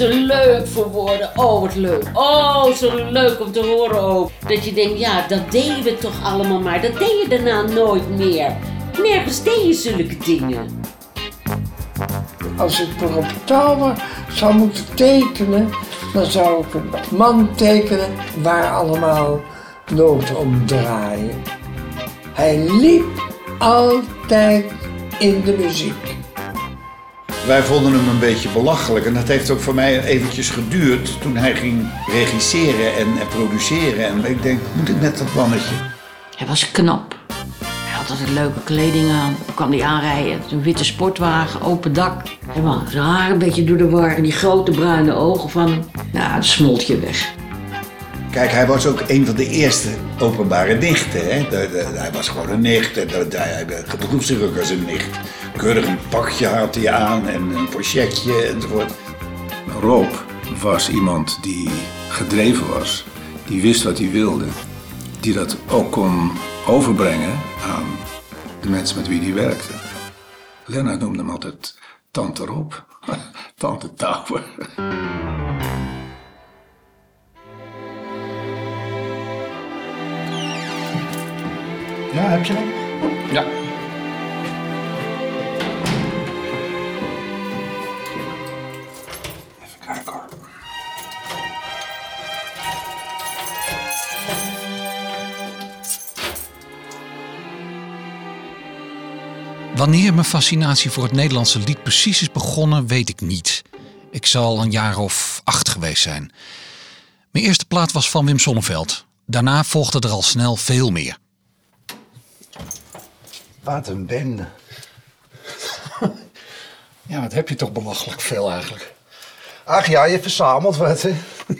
te leuk voor woorden. Oh, wat leuk. Oh, zo leuk om te horen ook. Dat je denkt, ja, dat deden we toch allemaal maar. Dat deed je daarna nooit meer. Nergens deed je zulke dingen. Als ik nog op touwen zou moeten tekenen, dan zou ik een man tekenen waar allemaal noten om draaien. Hij liep altijd in de muziek. Wij vonden hem een beetje belachelijk. En dat heeft ook voor mij eventjes geduurd toen hij ging regisseren en, en produceren. En ik denk, moet ik met dat mannetje? Hij was knap. Hij had altijd leuke kleding aan. Dan kwam hij aanrijden. Een witte sportwagen, open dak. Hij had zijn haar een beetje door de war. En die grote bruine ogen van hem. Nou, smolt je weg. Kijk, hij was ook een van de eerste openbare nichten. Hè? Hij was gewoon een nicht. Hij gedroeg zich ook als een nicht. Keurig een pakje had hij aan en een pochetje enzovoort. Rob was iemand die gedreven was, die wist wat hij wilde, die dat ook kon overbrengen aan de mensen met wie hij werkte. Lennart noemde hem altijd Tante Rob, Tante Tauber. Ja, heb je hem? Ja. Even kijken hoor. Wanneer mijn fascinatie voor het Nederlandse lied precies is begonnen, weet ik niet. Ik zal een jaar of acht geweest zijn. Mijn eerste plaat was van Wim Sonneveld. Daarna volgde er al snel veel meer. Wat een bende. ja, wat heb je toch belachelijk veel eigenlijk. Ach ja, je verzamelt wat, hè?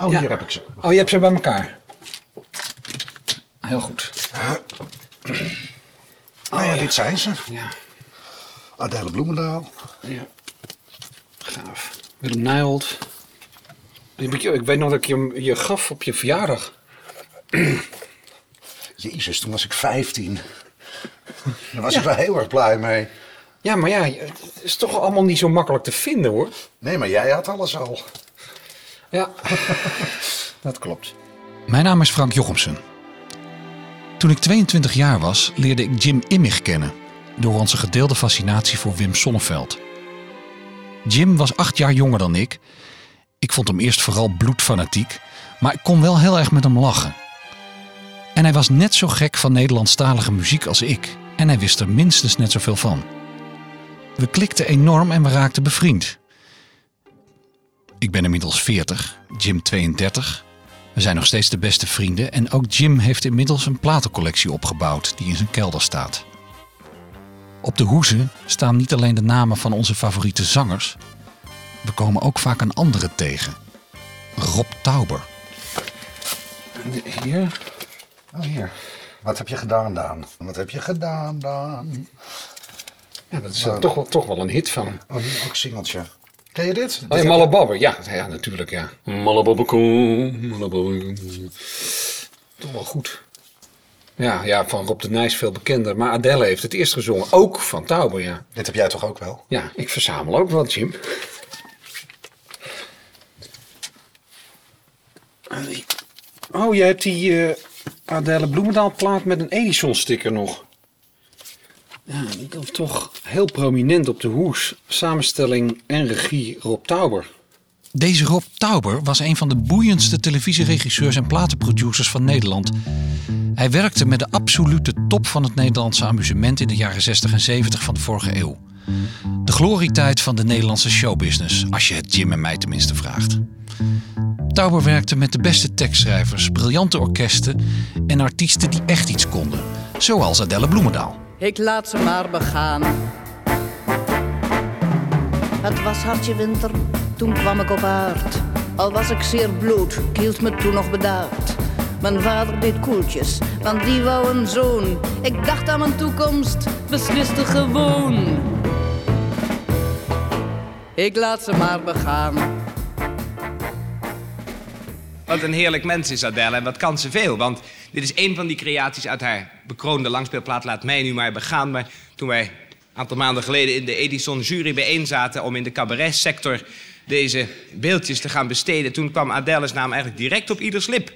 Oh, Ja. hier heb ik ze. Oh, je hebt ze bij elkaar. Heel goed. Nou ja, dit zijn ze. Ja, Adele Bloemendaal. ja. Gaaf. Willem Nijholt. Ik weet nog dat ik je, je gaf op je verjaardag. Jezus, toen was ik 15. Daar was ik wel heel erg blij mee. Ja, maar ja, het is toch allemaal niet zo makkelijk te vinden hoor. Nee, maar jij had alles al. Ja. Dat klopt. Mijn naam is Frank Jochemsen. Toen ik 22 jaar was, leerde ik Jim Immig kennen. Door onze gedeelde fascinatie voor Wim Sonneveld. Jim was acht jaar jonger dan ik. Ik vond hem eerst vooral bloedfanatiek, maar ik kon wel heel erg met hem lachen. En hij was net zo gek van Nederlandstalige muziek als ik. En hij wist er minstens net zoveel van. We klikten enorm en we raakten bevriend. Ik ben inmiddels 40, Jim 32. We zijn nog steeds de beste vrienden en ook Jim heeft inmiddels een platencollectie opgebouwd die in zijn kelder staat. Op de hoezen staan niet alleen de namen van onze favoriete zangers, we komen ook vaak een andere tegen. Rob Tauber. Hier. Oh, hier. Wat heb je gedaan, Daan? Wat heb je gedaan, Daan? Ja, dat is toch, wel, toch wel een hit van hem. Oh, hier ook singeltje. Ken je dit? Oh ja, ja, ja, natuurlijk, ja. Malle Babber, kom, Malle Babber. Toch wel goed. Ja, ja, van Rob de Nijs veel bekender. Maar Adele heeft het eerst gezongen, ook van Tauber, ja. Dit heb jij toch ook wel? Ja, ik verzamel ook wat, Jim. Oh, jij hebt die eh Adele Bloemendaal plaat met een Edison sticker nog. Ja, die komt toch heel prominent op de hoes. Samenstelling en regie Rob Tauber. Deze Rob Tauber was een van de boeiendste televisieregisseurs en platenproducers van Nederland. Hij werkte met de absolute top van het Nederlandse amusement in de jaren 60 en 70 van de vorige eeuw. De glorietijd van de Nederlandse showbusiness, als je het Jim en mij tenminste vraagt. Tauber werkte met de beste tekstschrijvers, briljante orkesten en artiesten die echt iets konden, zoals Adele Bloemendaal. Ik laat ze maar begaan. Het was hartje winter, toen kwam ik op aard. Al was ik zeer bloed, ik hield me toen nog bedaard. Mijn vader deed koeltjes, want die wou een zoon. Ik dacht aan mijn toekomst, besliste gewoon. Ik laat ze maar begaan. Wat een heerlijk mens is Adele en wat kan ze veel. Want dit is een van die creaties uit haar bekroonde langspeelplaat Laat mij nu maar begaan. Maar toen wij aantal maanden geleden in de Edison jury bijeen zaten om in de cabaretsector deze beeldjes te gaan besteden, toen kwam Adèle's naam eigenlijk direct op ieders lip.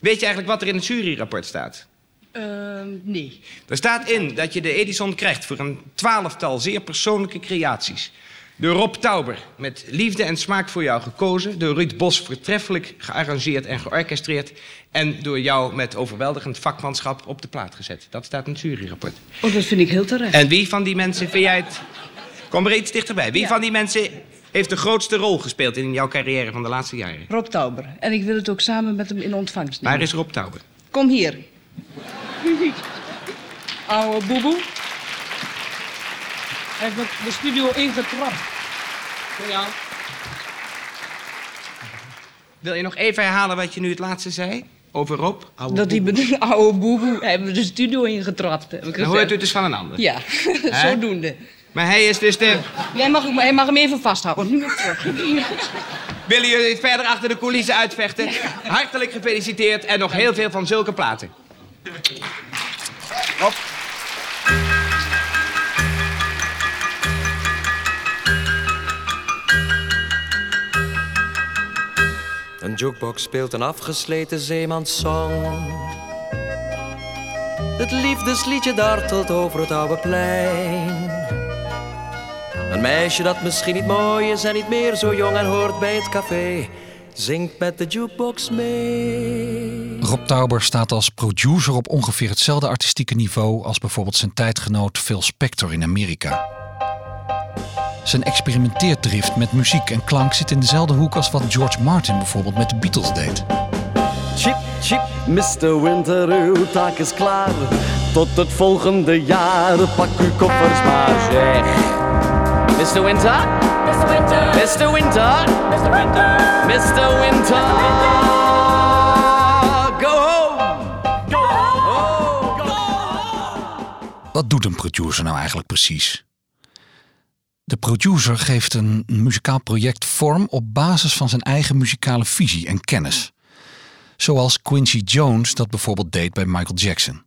Weet je eigenlijk wat er in het juryrapport staat? Ehm, nee. Er staat in dat je de Edison krijgt voor een twaalftal zeer persoonlijke creaties. Door Rob Tauber, met liefde en smaak voor jou gekozen. Door Ruud Bos, voortreffelijk gearrangeerd en georchestreerd. En door jou met overweldigend vakmanschap op de plaat gezet. Dat staat in het juryrapport. Oh, dat vind ik heel terecht. En wie van die mensen vind jij het... Kom er iets dichterbij. Wie van die mensen heeft de grootste rol gespeeld in jouw carrière van de laatste jaren? Rob Tauber. En ik wil het ook samen met hem in ontvangst nemen. Waar is Rob Tauber? Kom hier. Oude boeboe. Hij heeft met de studio ingetrapt. Ja. Wil je nog even herhalen wat je nu het laatste zei? Over Rob? Oude Dat een oude boeboe. Hij heeft de studio ingetrapt. Heb ik Dan hoort u het dus van een ander. Ja, zodoende. Maar hij is dus de... Jij mag, hij mag hem even vasthouden. Nu op terug. Willen jullie het verder achter de coulissen uitvechten? Hartelijk gefeliciteerd en nog heel veel van zulke platen. Op. Een jukebox speelt een afgesleten zeemanssong. Het liefdesliedje dartelt over het oude plein. Een meisje dat misschien niet mooi is en niet meer zo jong en hoort bij het café, zingt met de jukebox mee. Rob Tauber staat als producer op ongeveer hetzelfde artistieke niveau als bijvoorbeeld zijn tijdgenoot Phil Spector in Amerika. Zijn experimenteerdrift met muziek en klank zit in dezelfde hoek als wat George Martin bijvoorbeeld met de Beatles deed. Chip, chip, Mr. Winter, uw taak is klaar. Tot het volgende jaar, pak uw koffers maar zeg. Mr. Winter? Mr. Winter? Mr. Winter? Mr. Winter? Mr. Winter? Go home! Go home! Go home! Wat doet een producer nou eigenlijk precies? De producer geeft een muzikaal project vorm op basis van zijn eigen muzikale visie en kennis. Zoals Quincy Jones dat bijvoorbeeld deed bij Michael Jackson.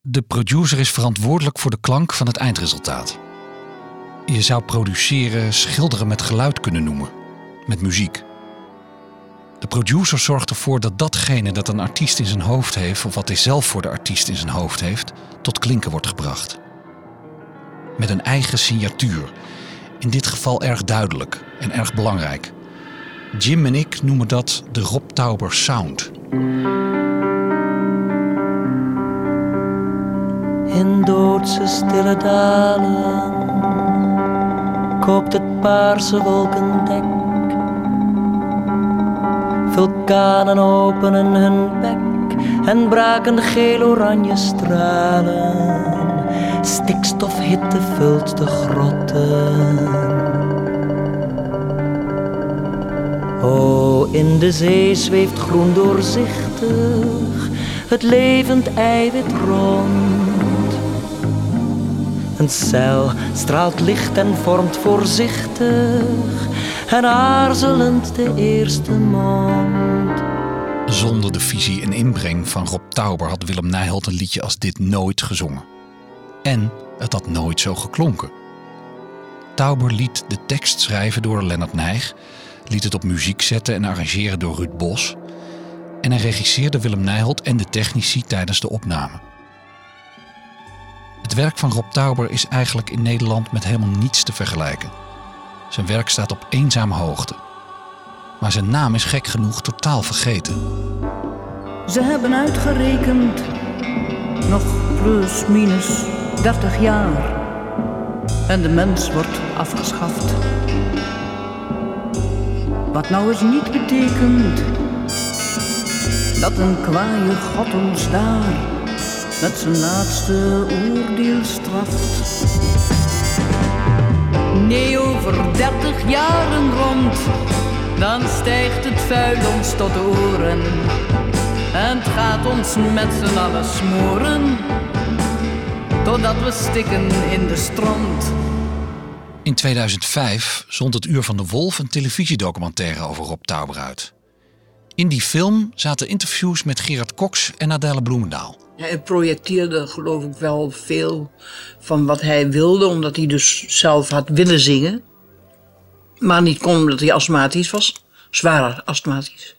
De producer is verantwoordelijk voor de klank van het eindresultaat. Je zou produceren schilderen met geluid kunnen noemen, met muziek. De producer zorgt ervoor dat datgene dat een artiest in zijn hoofd heeft, of wat hij zelf voor de artiest in zijn hoofd heeft, tot klinken wordt gebracht. Met een eigen signatuur, in dit geval erg duidelijk en erg belangrijk. Jim en ik noemen dat de Rob Tauber Sound. In doodse stille dalen koopt het paarse wolkendek. Vulkanen openen hun bek en braken geel-oranje stralen. Stikstofhitte vult de grotten. O, in de zee zweeft groen doorzichtig het levend eiwit rond. Een cel straalt licht en vormt voorzichtig en aarzelend de eerste mond. Zonder de visie en inbreng van Rob Tauber had Willem Nijholt een liedje als dit nooit gezongen. En het had nooit zo geklonken. Tauber liet de tekst schrijven door Lennart Nijg, liet het op muziek zetten en arrangeren door Ruud Bos. En hij regisseerde Willem Nijholt en de technici tijdens de opname. Het werk van Rob Tauber is eigenlijk in Nederland met helemaal niets te vergelijken. Zijn werk staat op eenzame hoogte. Maar zijn naam is gek genoeg totaal vergeten. Ze hebben uitgerekend, nog plus minus 30 jaar. En de mens wordt afgeschaft. Wat nou eens niet betekent dat een kwaaie God ons daar met zijn laatste oordeel straft. Nee, over 30 jaren rond, dan stijgt het vuil ons tot de oren. En het gaat ons met z'n allen smoren, totdat we stikken in de stront. In 2005 zond het Uur van de Wolf een televisiedocumentaire over Rob Tauber uit. In die film zaten interviews met Gerard Cox en Adèle Bloemendaal. Hij projecteerde geloof ik wel veel van wat hij wilde, omdat hij dus zelf had willen zingen. Maar niet kon omdat hij astmatisch was, zwaar astmatisch.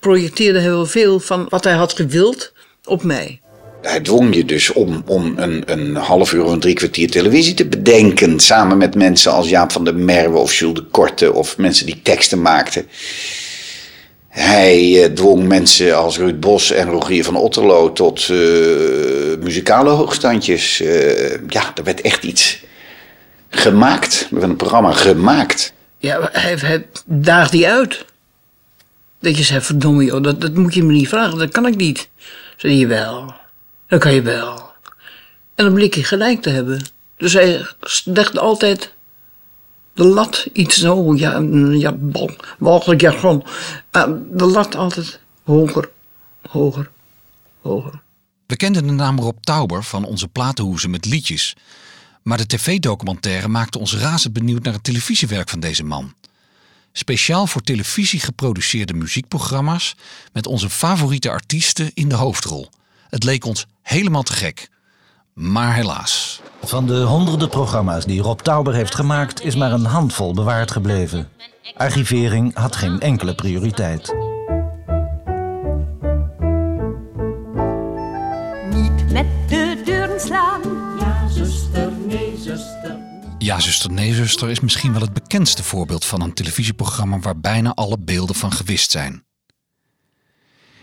Projecteerde hij wel veel van wat hij had gewild op mij. Hij dwong je dus om, om een, een half uur of een drie kwartier televisie te bedenken. Samen met mensen als Jaap van der Merwe of Jules de Korte of mensen die teksten maakten. Hij eh, dwong mensen als Ruud Bos en Rogier van Otterlo tot eh, muzikale hoogstandjes. Eh, ja, er werd echt iets gemaakt. We hebben een programma gemaakt. Ja, hij, hij daagde die uit. Dat je zei, verdomme joh, dat, dat moet je me niet vragen, dat kan ik niet. Zei je wel, dat kan je wel. En dan bleek hij gelijk te hebben. Dus hij legde altijd de lat iets zo, ja, ja bal, walgelijk. Uh, de lat altijd hoger, hoger, hoger. We kenden de naam Rob Tauber van onze platenhoezen met liedjes. Maar de tv-documentaire maakte ons razend benieuwd naar het televisiewerk van deze man. Speciaal voor televisie geproduceerde muziekprogramma's met onze favoriete artiesten in de hoofdrol. Het leek ons helemaal te gek. Maar helaas. Van de honderden programma's die Rob Tauber heeft gemaakt, is maar een handvol bewaard gebleven. Archivering had geen enkele prioriteit. Niet met de deuren slaan. Ja, zuster, nee, zuster. Ja, zuster, nee, zuster is misschien wel het bekendste voorbeeld van een televisieprogramma waar bijna alle beelden van gewist zijn.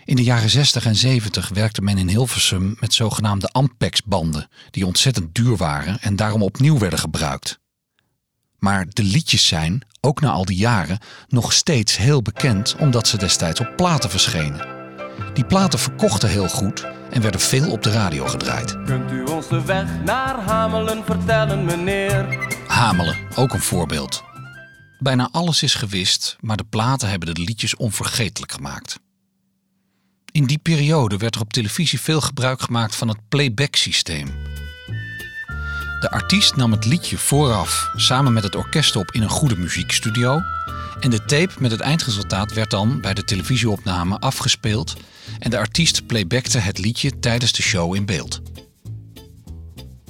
In de jaren 60 en 70 werkte men in Hilversum met zogenaamde Ampex-banden, die ontzettend duur waren en daarom opnieuw werden gebruikt. Maar de liedjes zijn, ook na al die jaren, nog steeds heel bekend omdat ze destijds op platen verschenen. Die platen verkochten heel goed en werden veel op de radio gedraaid. Kunt u ons de weg naar Hamelen vertellen, meneer? Hamelen, ook een voorbeeld. Bijna alles is gewist, maar de platen hebben de liedjes onvergetelijk gemaakt. In die periode werd er op televisie veel gebruik gemaakt van het playback-systeem. De artiest nam het liedje vooraf samen met het orkest op in een goede muziekstudio. En de tape met het eindresultaat werd dan bij de televisieopname afgespeeld. En de artiest playbackte het liedje tijdens de show in beeld.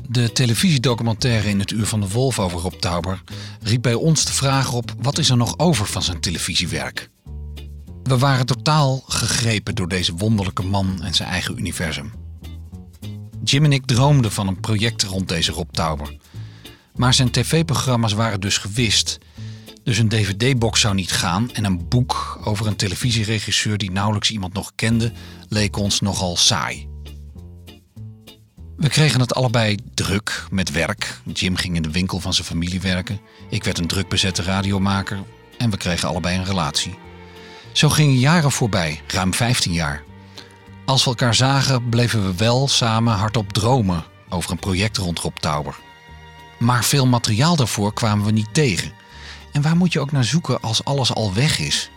De televisiedocumentaire in het Uur van de Wolf over Rob Tauber riep bij ons de vraag op: wat is er nog over van zijn televisiewerk? We waren totaal gegrepen door deze wonderlijke man en zijn eigen universum. Jim en ik droomden van een project rond deze Rob. Maar zijn tv-programma's waren dus gewist. Dus een dvd-box zou niet gaan en een boek over een televisieregisseur die nauwelijks iemand nog kende, leek ons nogal saai. We kregen het allebei druk met werk. Jim ging in de winkel van zijn familie werken. Ik werd een druk bezette radiomaker en we kregen allebei een relatie. Zo gingen jaren voorbij, ruim 15 jaar. Als we elkaar zagen, bleven we wel samen hardop dromen over een project rond Rob Tauber. Maar veel materiaal daarvoor kwamen we niet tegen. En waar moet je ook naar zoeken als alles al weg is?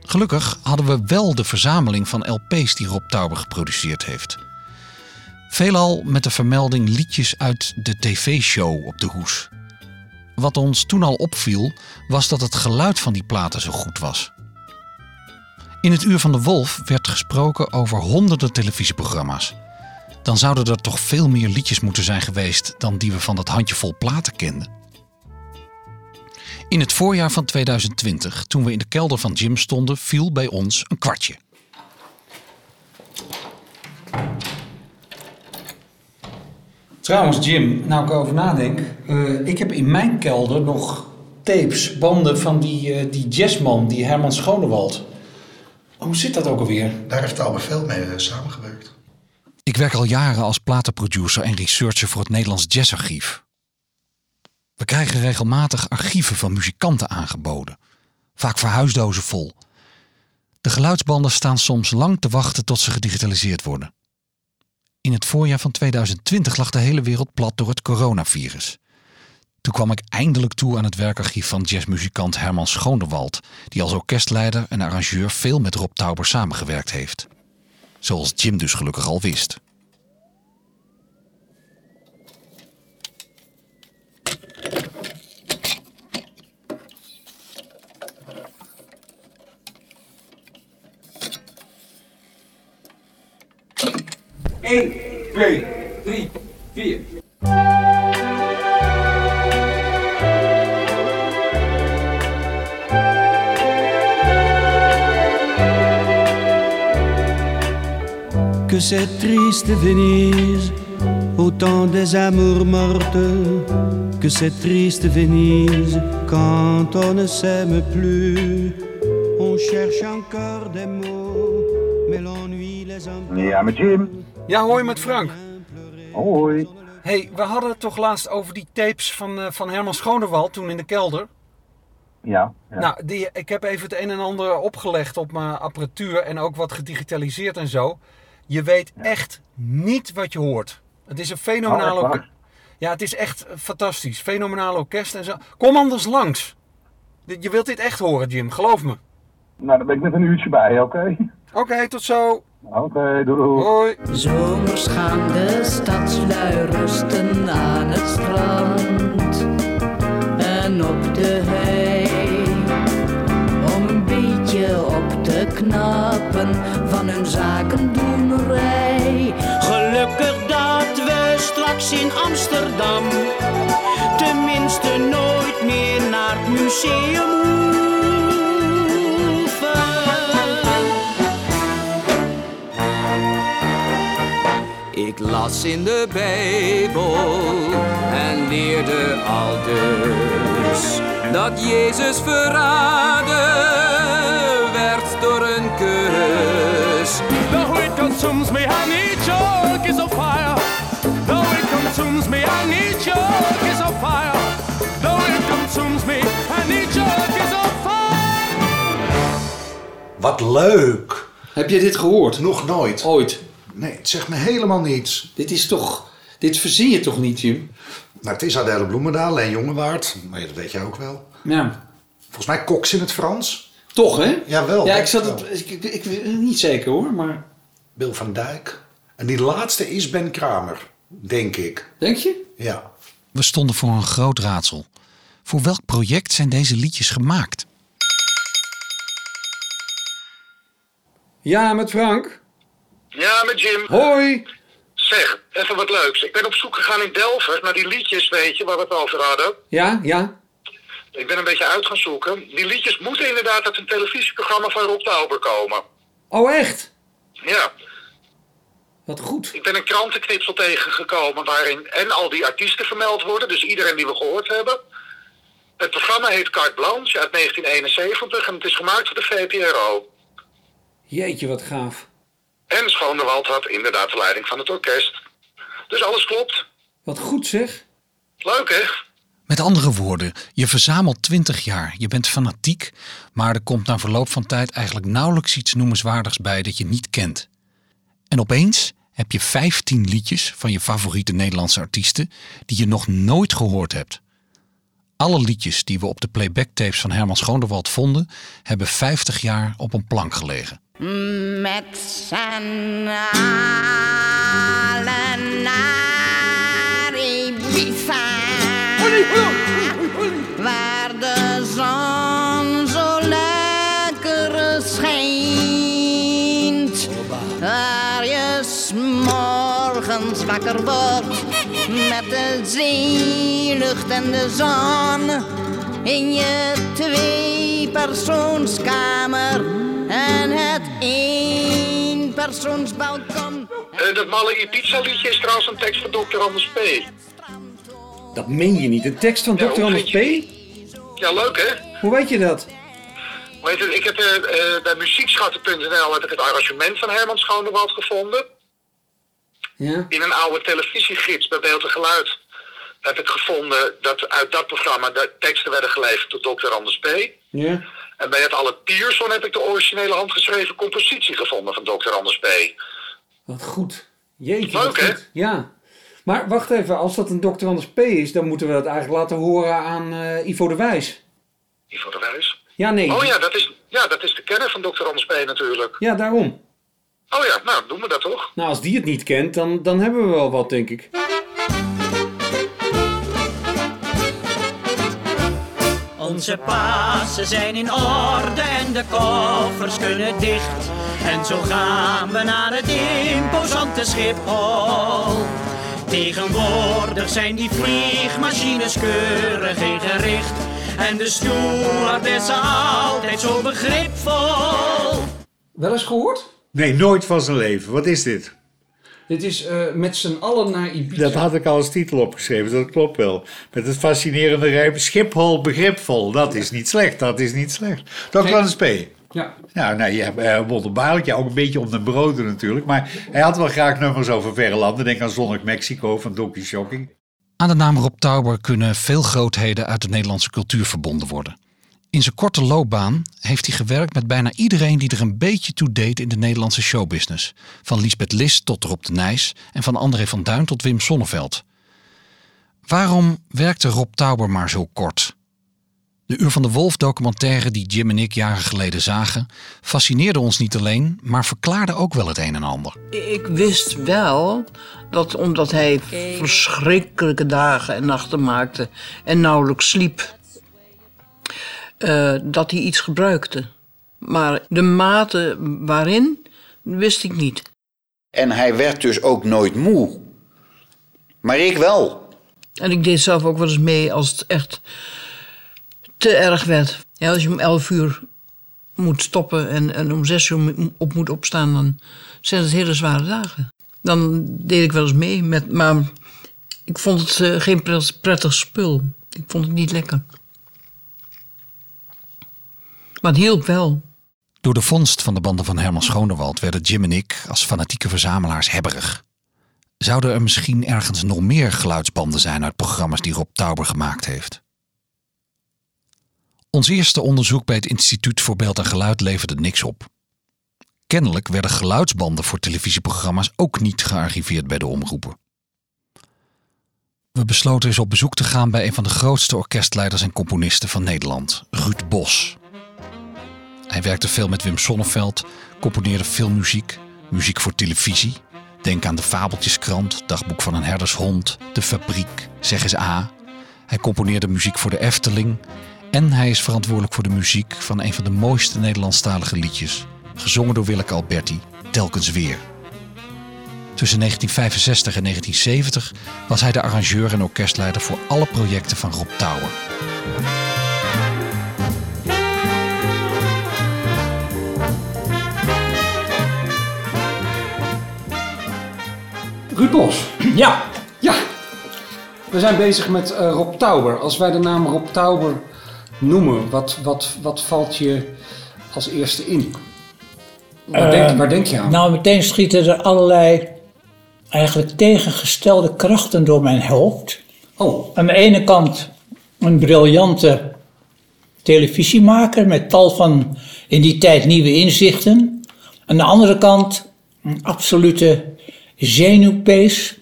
Gelukkig hadden we wel de verzameling van LP's die Rob Tauber geproduceerd heeft. Veelal met de vermelding liedjes uit de tv-show op de hoes. Wat ons toen al opviel, was dat het geluid van die platen zo goed was. In het Uur van de Wolf werd gesproken over honderden televisieprogramma's. Dan zouden er toch veel meer liedjes moeten zijn geweest dan die we van dat handjevol platen kenden. In het voorjaar van 2020, toen we in de kelder van Jim stonden, viel bij ons een kwartje. Trouwens, Jim, nou ik erover nadenk. Uh, ik heb in mijn kelder nog tapes, banden van die, uh, die jazzman, die Herman Schonewald. Hoe zit dat ook alweer? Daar heeft Albert veel mee uh, samengewerkt. Ik werk al jaren als platenproducer en researcher voor het Nederlands Jazzarchief. We krijgen regelmatig archieven van muzikanten aangeboden. Vaak verhuisdozen vol. De geluidsbanden staan soms lang te wachten tot ze gedigitaliseerd worden. In het voorjaar van 2020 lag de hele wereld plat door het coronavirus. Toen kwam ik eindelijk toe aan het werkarchief van jazzmuzikant Herman Schoonderwald, die als orkestleider en arrangeur veel met Rob Tauber samengewerkt heeft. Zoals Jim dus gelukkig al wist. 1, 2, 3, 4. que cette triste Venise, au temps des amours mortes, que cette triste Venise, quand on ne s'aime plus, on cherche encore des mots, mais l'ennui les emporte. Ja, hoi met Frank. Hoi. hey, we hadden het toch laatst over die tapes van, eh, van Herman Schonewald toen in de kelder. Ja. ja. Nou, die, ik heb even het een en ander opgelegd op mijn apparatuur en ook wat gedigitaliseerd en zo. Je weet echt niet wat je hoort. Het is een fenomenaal Oh. Ja, het is echt fantastisch. Fenomenaal orkest en zo. Kom anders langs. Je wilt dit echt horen, Jim. Geloof me. Nou, dan ben ik met een uurtje bij, oké? Oké, tot zo. Oké, doei. Hoi. Zomers gaan de stadslui rusten aan het strand en op de hei. Om een beetje op te knappen van hun zakendoenerij. Gelukkig dat we straks in Amsterdam tenminste nooit meer naar het museum hoeven. Ik las in de Bijbel en leerde al dus dat Jezus verraden werd door een kus. The heat consumes me, I need your kiss of fire. The heat consumes me, I need your kiss of fire. The heat consumes me, I need your kiss of fire. Wat leuk. Heb je dit gehoord? Nog nooit. Ooit? Nee, het zegt me helemaal niets. Dit is toch... Dit verzin je toch niet, Jim? Nou, het is Adèle Bloemendaal en Jongewaard. Maar dat weet jij ook wel. Ja. Volgens mij koks in het Frans. Toch, hè? Jawel. Ja, ik zat het... Ik, ik, ik weet niet zeker, hoor, maar... Bill van Dijk. En die laatste is Ben Kramer, denk ik. Denk je? Ja. We stonden voor een groot raadsel. Voor welk project zijn deze liedjes gemaakt? Ja, met Frank. Ja, met Jim. Hoi. Zeg, even wat leuks. Ik ben op zoek gegaan in Delft naar die liedjes, weet je, waar we het over hadden. Ja, ja. Ik ben een beetje uit gaan zoeken. Die liedjes moeten inderdaad uit een televisieprogramma van Rob Tauber komen. Oh, echt? Ja. Wat goed. Ik ben een krantenknipsel tegengekomen waarin en al die artiesten vermeld worden, dus iedereen die we gehoord hebben. Het programma heet Carte Blanche uit 1971 en het is gemaakt voor de VPRO. Jeetje, wat gaaf. En Schoonewald had inderdaad de leiding van het orkest. Dus alles klopt. Wat goed, zeg. Leuk, hè? Met andere woorden, je verzamelt 20 jaar, je bent fanatiek, maar er komt na verloop van tijd eigenlijk nauwelijks iets noemenswaardigs bij dat je niet kent. En opeens heb je 15 liedjes van je favoriete Nederlandse artiesten die je nog nooit gehoord hebt. Alle liedjes die we op de playback-tapes van Herman Schoonderwald vonden, hebben 50 jaar op een plank gelegen. Met z'n allen naar Ibiza. Waar de zon zo lekker schijnt. Waar je s'morgens wakker wordt met de zeelucht en de zon. In je tweepersoonskamer en het eenpersoonsbalkon. Eh, dat malle Ibiza liedje is trouwens een tekst van Dr. Anders P. Dat meen je niet. Een tekst van Ja, Dr. Anders P? Ja, leuk hè? Hoe weet je dat? Weet je, ik heb eh, eh, bij muziekschatten.nl heb ik het arrangement van Herman Schoonewald gevonden. Ja. In een oude televisiegids bij Beeld en Geluid heb ik gevonden dat uit dat programma de teksten werden geleverd door Dr. Anders P. Ja. En bij het Alle Pierson heb ik de originele handgeschreven compositie gevonden van Dr. Anders P. Wat goed. Jeetje, Leuk, hè? Ja. Maar wacht even, als dat een Dr. Anders P is, dan moeten we dat eigenlijk laten horen aan eh, Ivo de Wijs. Ivo de Wijs. Ja, nee. Oh ja dat, is, ja, dat is de kenner van Dr. Anders P. natuurlijk. Ja, daarom. Oh ja, nou doen we dat toch? Nou, als die het niet kent, dan, dan hebben we wel wat, denk ik. Onze passen zijn in orde en de koffers kunnen dicht. En zo gaan we naar het imposante Schiphol. Tegenwoordig zijn die vliegmachines keurig ingericht. En de stewardessen altijd zo begripvol. Wel eens gehoord? Nee, nooit van zijn leven. Wat is dit? Dit is eh, met z'n allen naar Ibiza. Dat had ik al als titel opgeschreven, dat klopt wel. Met het fascinerende rijm Schiphol begripvol. Dat is niet slecht, dat is niet slecht. Dr. Anders P. Ja. Ja, nou, je hebt uh, wonderbaarlijk. Ja, ook een beetje om de broden natuurlijk. Maar hij had wel graag nummers over verre landen. Denk aan Zonnig Mexico van Donkey Shocking. Aan de naam Rob Tauber kunnen veel grootheden uit de Nederlandse cultuur verbonden worden. In zijn korte loopbaan heeft hij gewerkt met bijna iedereen die er een beetje toe deed in de Nederlandse showbusiness. Van Lisbeth List tot Rob de Nijs en van André van Duin tot Wim Sonneveld. Waarom werkte Rob Tauber maar zo kort? De Uur van de Wolf documentaire die Jim en ik jaren geleden zagen, fascineerde ons niet alleen, maar verklaarde ook wel het een en ander. Ik wist wel dat omdat hij verschrikkelijke dagen en nachten maakte en nauwelijks sliep, eh, dat hij iets gebruikte. Maar de mate waarin, wist ik niet. En hij werd dus ook nooit moe. Maar ik wel. En ik deed zelf ook wel eens mee als het echt te erg werd. Ja, als je om elf uur moet stoppen en, en om zes uur op moet opstaan, dan zijn het hele zware dagen. Dan deed ik wel eens mee, met, maar ik vond het uh, geen prettig spul. Ik vond het niet lekker. Maar het hielp wel. Door de vondst van de banden van Herman Schonewald werden Jim en ik als fanatieke verzamelaars hebberig. Zouden er misschien ergens nog meer geluidsbanden zijn uit programma's die Rob Tauber gemaakt heeft? Ons eerste onderzoek bij het Instituut voor Beeld en Geluid leverde niks op. Kennelijk werden geluidsbanden voor televisieprogramma's ook niet gearchiveerd bij de omroepen. We besloten eens op bezoek te gaan bij een van de grootste orkestleiders en componisten van Nederland, Ruud Bos. Hij werkte veel met Wim Sonneveld, componeerde veel muziek, muziek voor televisie. Denk aan de Fabeltjeskrant, Dagboek van een herdershond, De Fabriek, Zeg eens A. Hij componeerde muziek voor de Efteling en hij is verantwoordelijk voor de muziek van een van de mooiste Nederlandstalige liedjes, gezongen door Willeke Alberti, Telkens Weer. Tussen 1965 en 1970 was hij de arrangeur en orkestleider voor alle projecten van Rob Tauber. Bos. Ja. Ja. We zijn bezig met uh, Rob Tauber. Als wij de naam Rob Tauber noemen, wat, wat, wat valt je als eerste in? Waar, denk, Uh, waar denk je aan? Nou, meteen schieten er allerlei eigenlijk tegengestelde krachten door mijn hoofd. Oh. Aan de ene kant een briljante televisiemaker met tal van in die tijd nieuwe inzichten. Aan de andere kant een absolute zenuwpees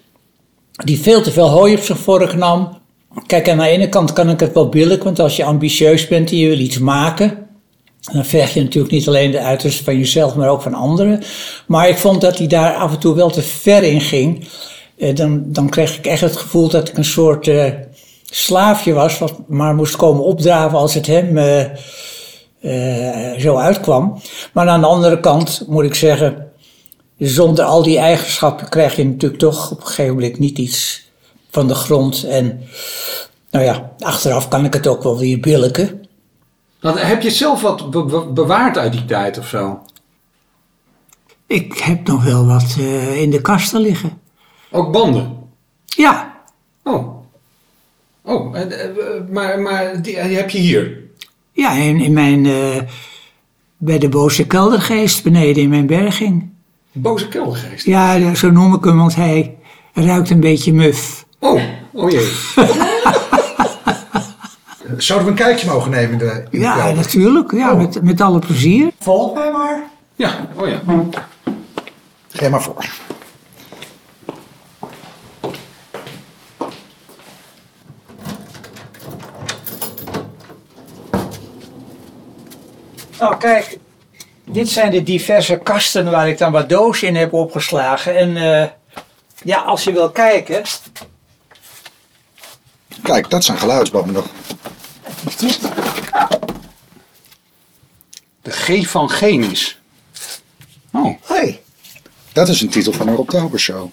die veel te veel hooi op zijn vork nam. Kijk, aan de ene kant kan ik het wel billig, want als je ambitieus bent en je wil iets maken, dan verg je natuurlijk niet alleen de uiterste van jezelf, maar ook van anderen. Maar ik vond dat hij daar af en toe wel te ver in ging. Eh, dan, dan kreeg ik echt het gevoel dat ik een soort eh, slaafje was, wat maar moest komen opdraven als het hem eh, zo uitkwam. Maar aan de andere kant moet ik zeggen, zonder al die eigenschappen krijg je natuurlijk toch op een gegeven moment niet iets van de grond. En nou ja, achteraf kan ik het ook wel weer billiken. Nou, heb je zelf wat be- be- bewaard uit die tijd of zo? Ik heb nog wel wat eh, in de kasten liggen. Ook banden? Ja. Oh. Oh, en, eh, maar, maar die, die heb je hier? Ja, in, in mijn, eh, bij de boze keldergeest beneden in mijn berging. Boze keldergeest? Ja, zo noem ik hem, want hij ruikt een beetje muf. Oh, oh jee. Zouden we een kijkje mogen nemen in de, in de Ja, kelder? natuurlijk. Ja, met, met alle plezier. Volg mij maar. Ja, oh ja. Ga maar voor. Nou, kijk. Dit zijn de diverse kasten waar ik dan wat dozen in heb opgeslagen. En eh, ja, als je wil kijken. Kijk, dat zijn geluidsbanden nog. De G van Genis. Oh. Dat is een titel van een Rob Tauber show.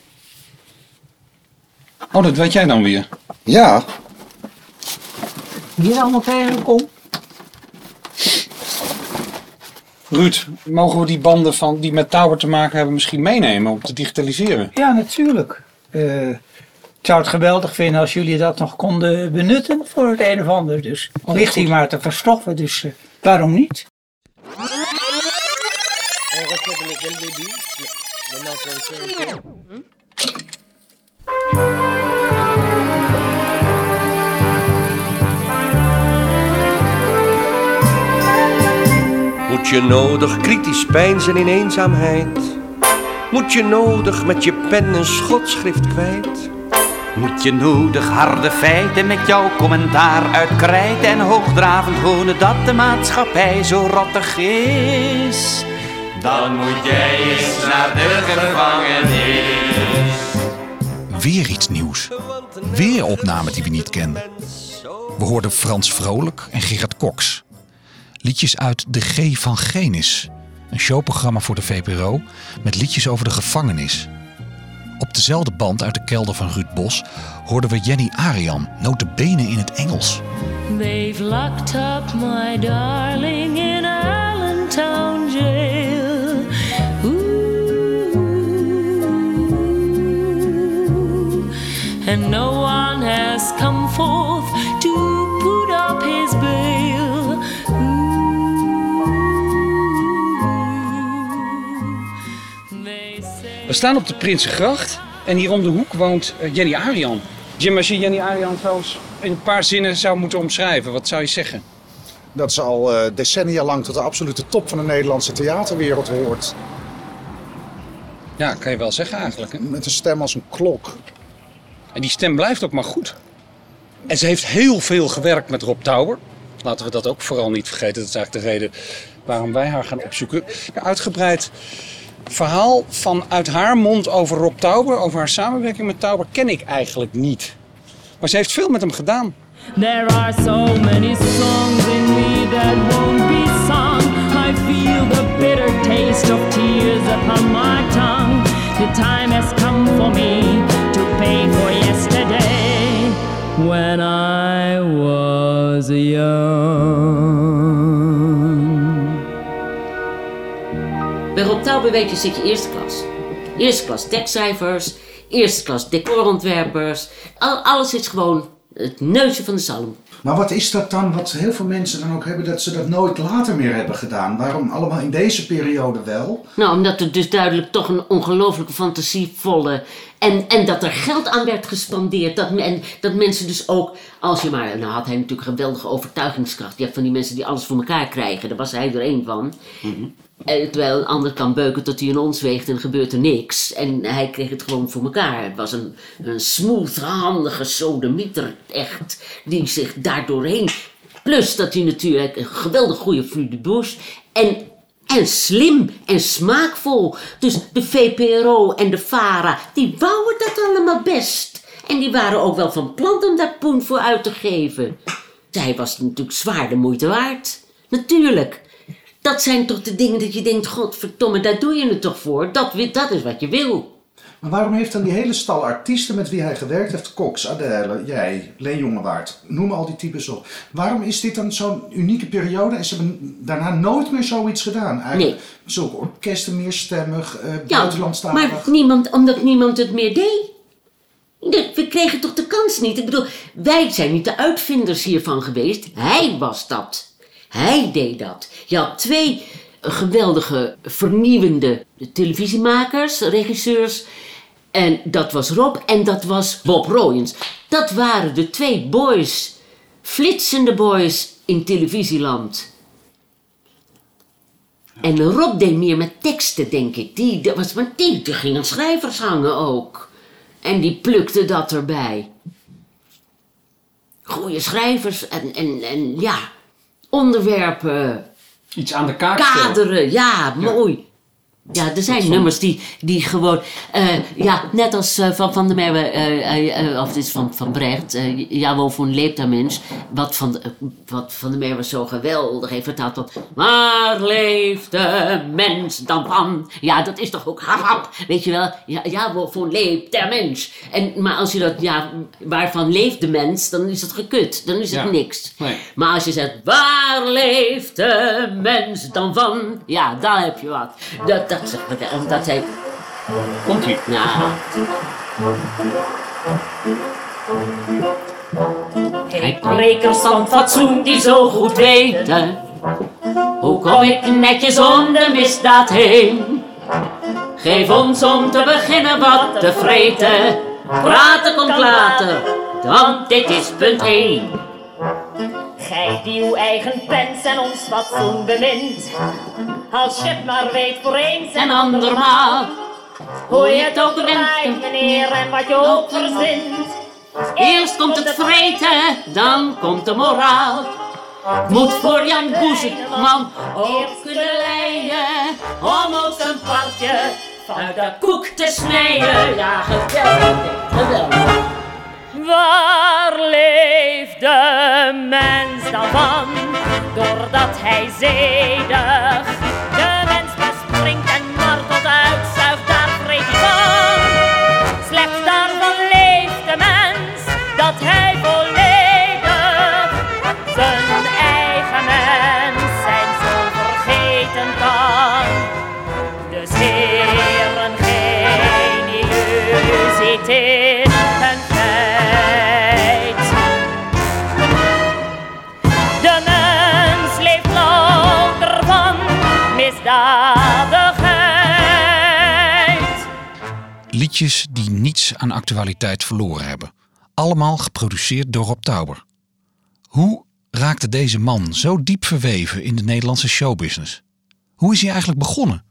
Oh, dat weet jij dan weer? Ja, Hier allemaal tegenkom. Ruud, mogen we die banden van, die met Tower te maken hebben misschien meenemen om te digitaliseren? Ja, natuurlijk. Eh, ik zou het geweldig vinden als jullie dat nog konden benutten voor het een of ander. Dus ligt hier maar te verstoffen, dus eh, waarom niet? Moet je nodig kritisch peinzen in eenzaamheid? Moet je nodig met je pen een schotschrift kwijt? Moet je nodig harde feiten met jouw commentaar uitkrijten en hoogdravend wonen dat de maatschappij zo rottig is? Dan moet jij eens naar de gevangenis. Weer iets nieuws. Weer opnamen die we niet kenden. We hoorden Frans Vrolijk en Gerard Cox. Liedjes uit De G van Genis. Een showprogramma voor de VPRO met liedjes over de gevangenis. Op dezelfde band uit de kelder van Ruud Bos hoorden we Jenny Arian, notabene in het Engels. They've locked up my darling in Allentown jail. Ooh. And no one has come forth to We staan op de Prinsengracht en hier om de hoek woont eh, Jenny Arian. Jim, als je Jenny Arian trouwens in een paar zinnen zou moeten omschrijven, wat zou je zeggen? dat ze al eh, decennia lang tot de absolute top van de Nederlandse theaterwereld hoort. Ja, kan je wel zeggen eigenlijk. Hè? Met een stem als een klok. En die stem blijft ook maar goed. En ze heeft heel veel gewerkt met Rob Tower. Laten we dat ook vooral niet vergeten. Dat is eigenlijk de reden waarom wij haar gaan opzoeken. Uitgebreid verhaal vanuit haar mond over Rob Tauber, over haar samenwerking met Tauber, ken ik eigenlijk niet. Maar ze heeft veel met hem gedaan. There are so many songs in me that won't be sung. I feel the bitter taste of tears upon my tongue. The time has come for me to pay for yesterday when I was young. Bij Rob weet je, zit je eerste klas. Eerste klas tekstschrijvers, eerste klas decorontwerpers. Al, alles is gewoon het neusje van de zalm. Maar wat is dat dan, wat heel veel mensen dan ook hebben, dat ze dat nooit later meer hebben gedaan? Waarom allemaal in deze periode wel? Nou, omdat er dus duidelijk toch een ongelooflijke fantasievolle... En, en dat er geld aan werd gespandeerd. Dat, men, dat mensen dus ook, als je maar... Nou had hij natuurlijk een geweldige overtuigingskracht. Je hebt van die mensen die alles voor elkaar krijgen. Daar was hij er één van. Eh, Terwijl een ander kan beuken tot hij een ons weegt en gebeurt er niks. En hij kreeg het gewoon voor elkaar. Het was een, een smooth, handige sodemieter, echt. Die zich daar doorheen... Plus dat hij natuurlijk een geweldig goede flux de. En, en slim en smaakvol. Dus de VPRO en de VARA, die wouden dat allemaal best. En die waren ook wel van plan om daar poen voor uit te geven. Zij was natuurlijk zwaar de moeite waard. Natuurlijk. Dat zijn toch de dingen dat je denkt, godverdomme, daar doe je het toch voor. Dat, dat is wat je wil. Maar waarom heeft dan die hele stal artiesten met wie hij gewerkt heeft, Cox, Adele, jij, Leen Jongewaard, noem al die types op. Waarom is dit dan zo'n unieke periode en ze hebben daarna nooit meer zoiets gedaan? Eigenlijk Zulke orkesten, meerstemmig, eh Ja, buitenlandstalig. maar niemand, omdat niemand het meer deed. De- We kregen toch de kans niet. Ik bedoel, wij zijn niet de uitvinders hiervan geweest. Hij was dat. Hij deed dat. Je had twee geweldige, vernieuwende televisiemakers, regisseurs. En dat was Rob en dat was Bob Royens. Dat waren de twee boys, flitsende boys in televisieland. En Rob deed meer met teksten, denk ik. Die, dat was, maar die, die ging aan schrijvers hangen ook. En die plukte dat erbij. Goeie schrijvers en, en, en ja, onderwerpen, Iets aan de kaak stellen. kaderen, ja, mooi. Ja, er zijn nummers die, die gewoon, eh, ja, net als eh, van Van der Merwe, eh, of dit is van, van Brecht, Ja, waarvoor leeft daar mens? Wat van, de- wat van der Merwe zo geweldig heeft vertaald, dat waar leeft de mens dan van? Ja, dat is toch ook hap, weet je wel? Ja, ja leeft de mens? En, maar als je dat, ja, waarvan leeft de mens, dan is het gekut, dan is het Ja. niks. Nee. Maar als je zegt, waar leeft de mens dan van? Ja, daar heb je wat. Dat, dat, dat, dat heeft... Komt ie. Nou. Kijk, prekers van fatsoen die zo goed weten. Hoe kom ik netjes om de misdaad heen? Geef ons om te beginnen wat te vreten. Praten komt later, want dit is punt 1. Gij die uw eigen pens en ons fatsoen bemint. Als je het maar weet voor eens En andermaal, Hoe je het ook draait, meneer, en wat je ook verzint. Eerst komt het vreten, dan komt de moraal. Moet voor Jan Boezekman ook kunnen leiden. Om ook een partje van de koek te snijden. Ja, geweldig, geweldig. Waar leeft de mens dan van? Doordat hij zedig de mens bespringt en martelt uitzuigt, daar vreet hij van. Slechts daarvan leeft de mens, dat hij volledig Die niets aan actualiteit verloren hebben. Allemaal geproduceerd door Rob Tauber. Hoe raakte deze man zo diep verweven in de Nederlandse showbusiness? Hoe is hij eigenlijk begonnen?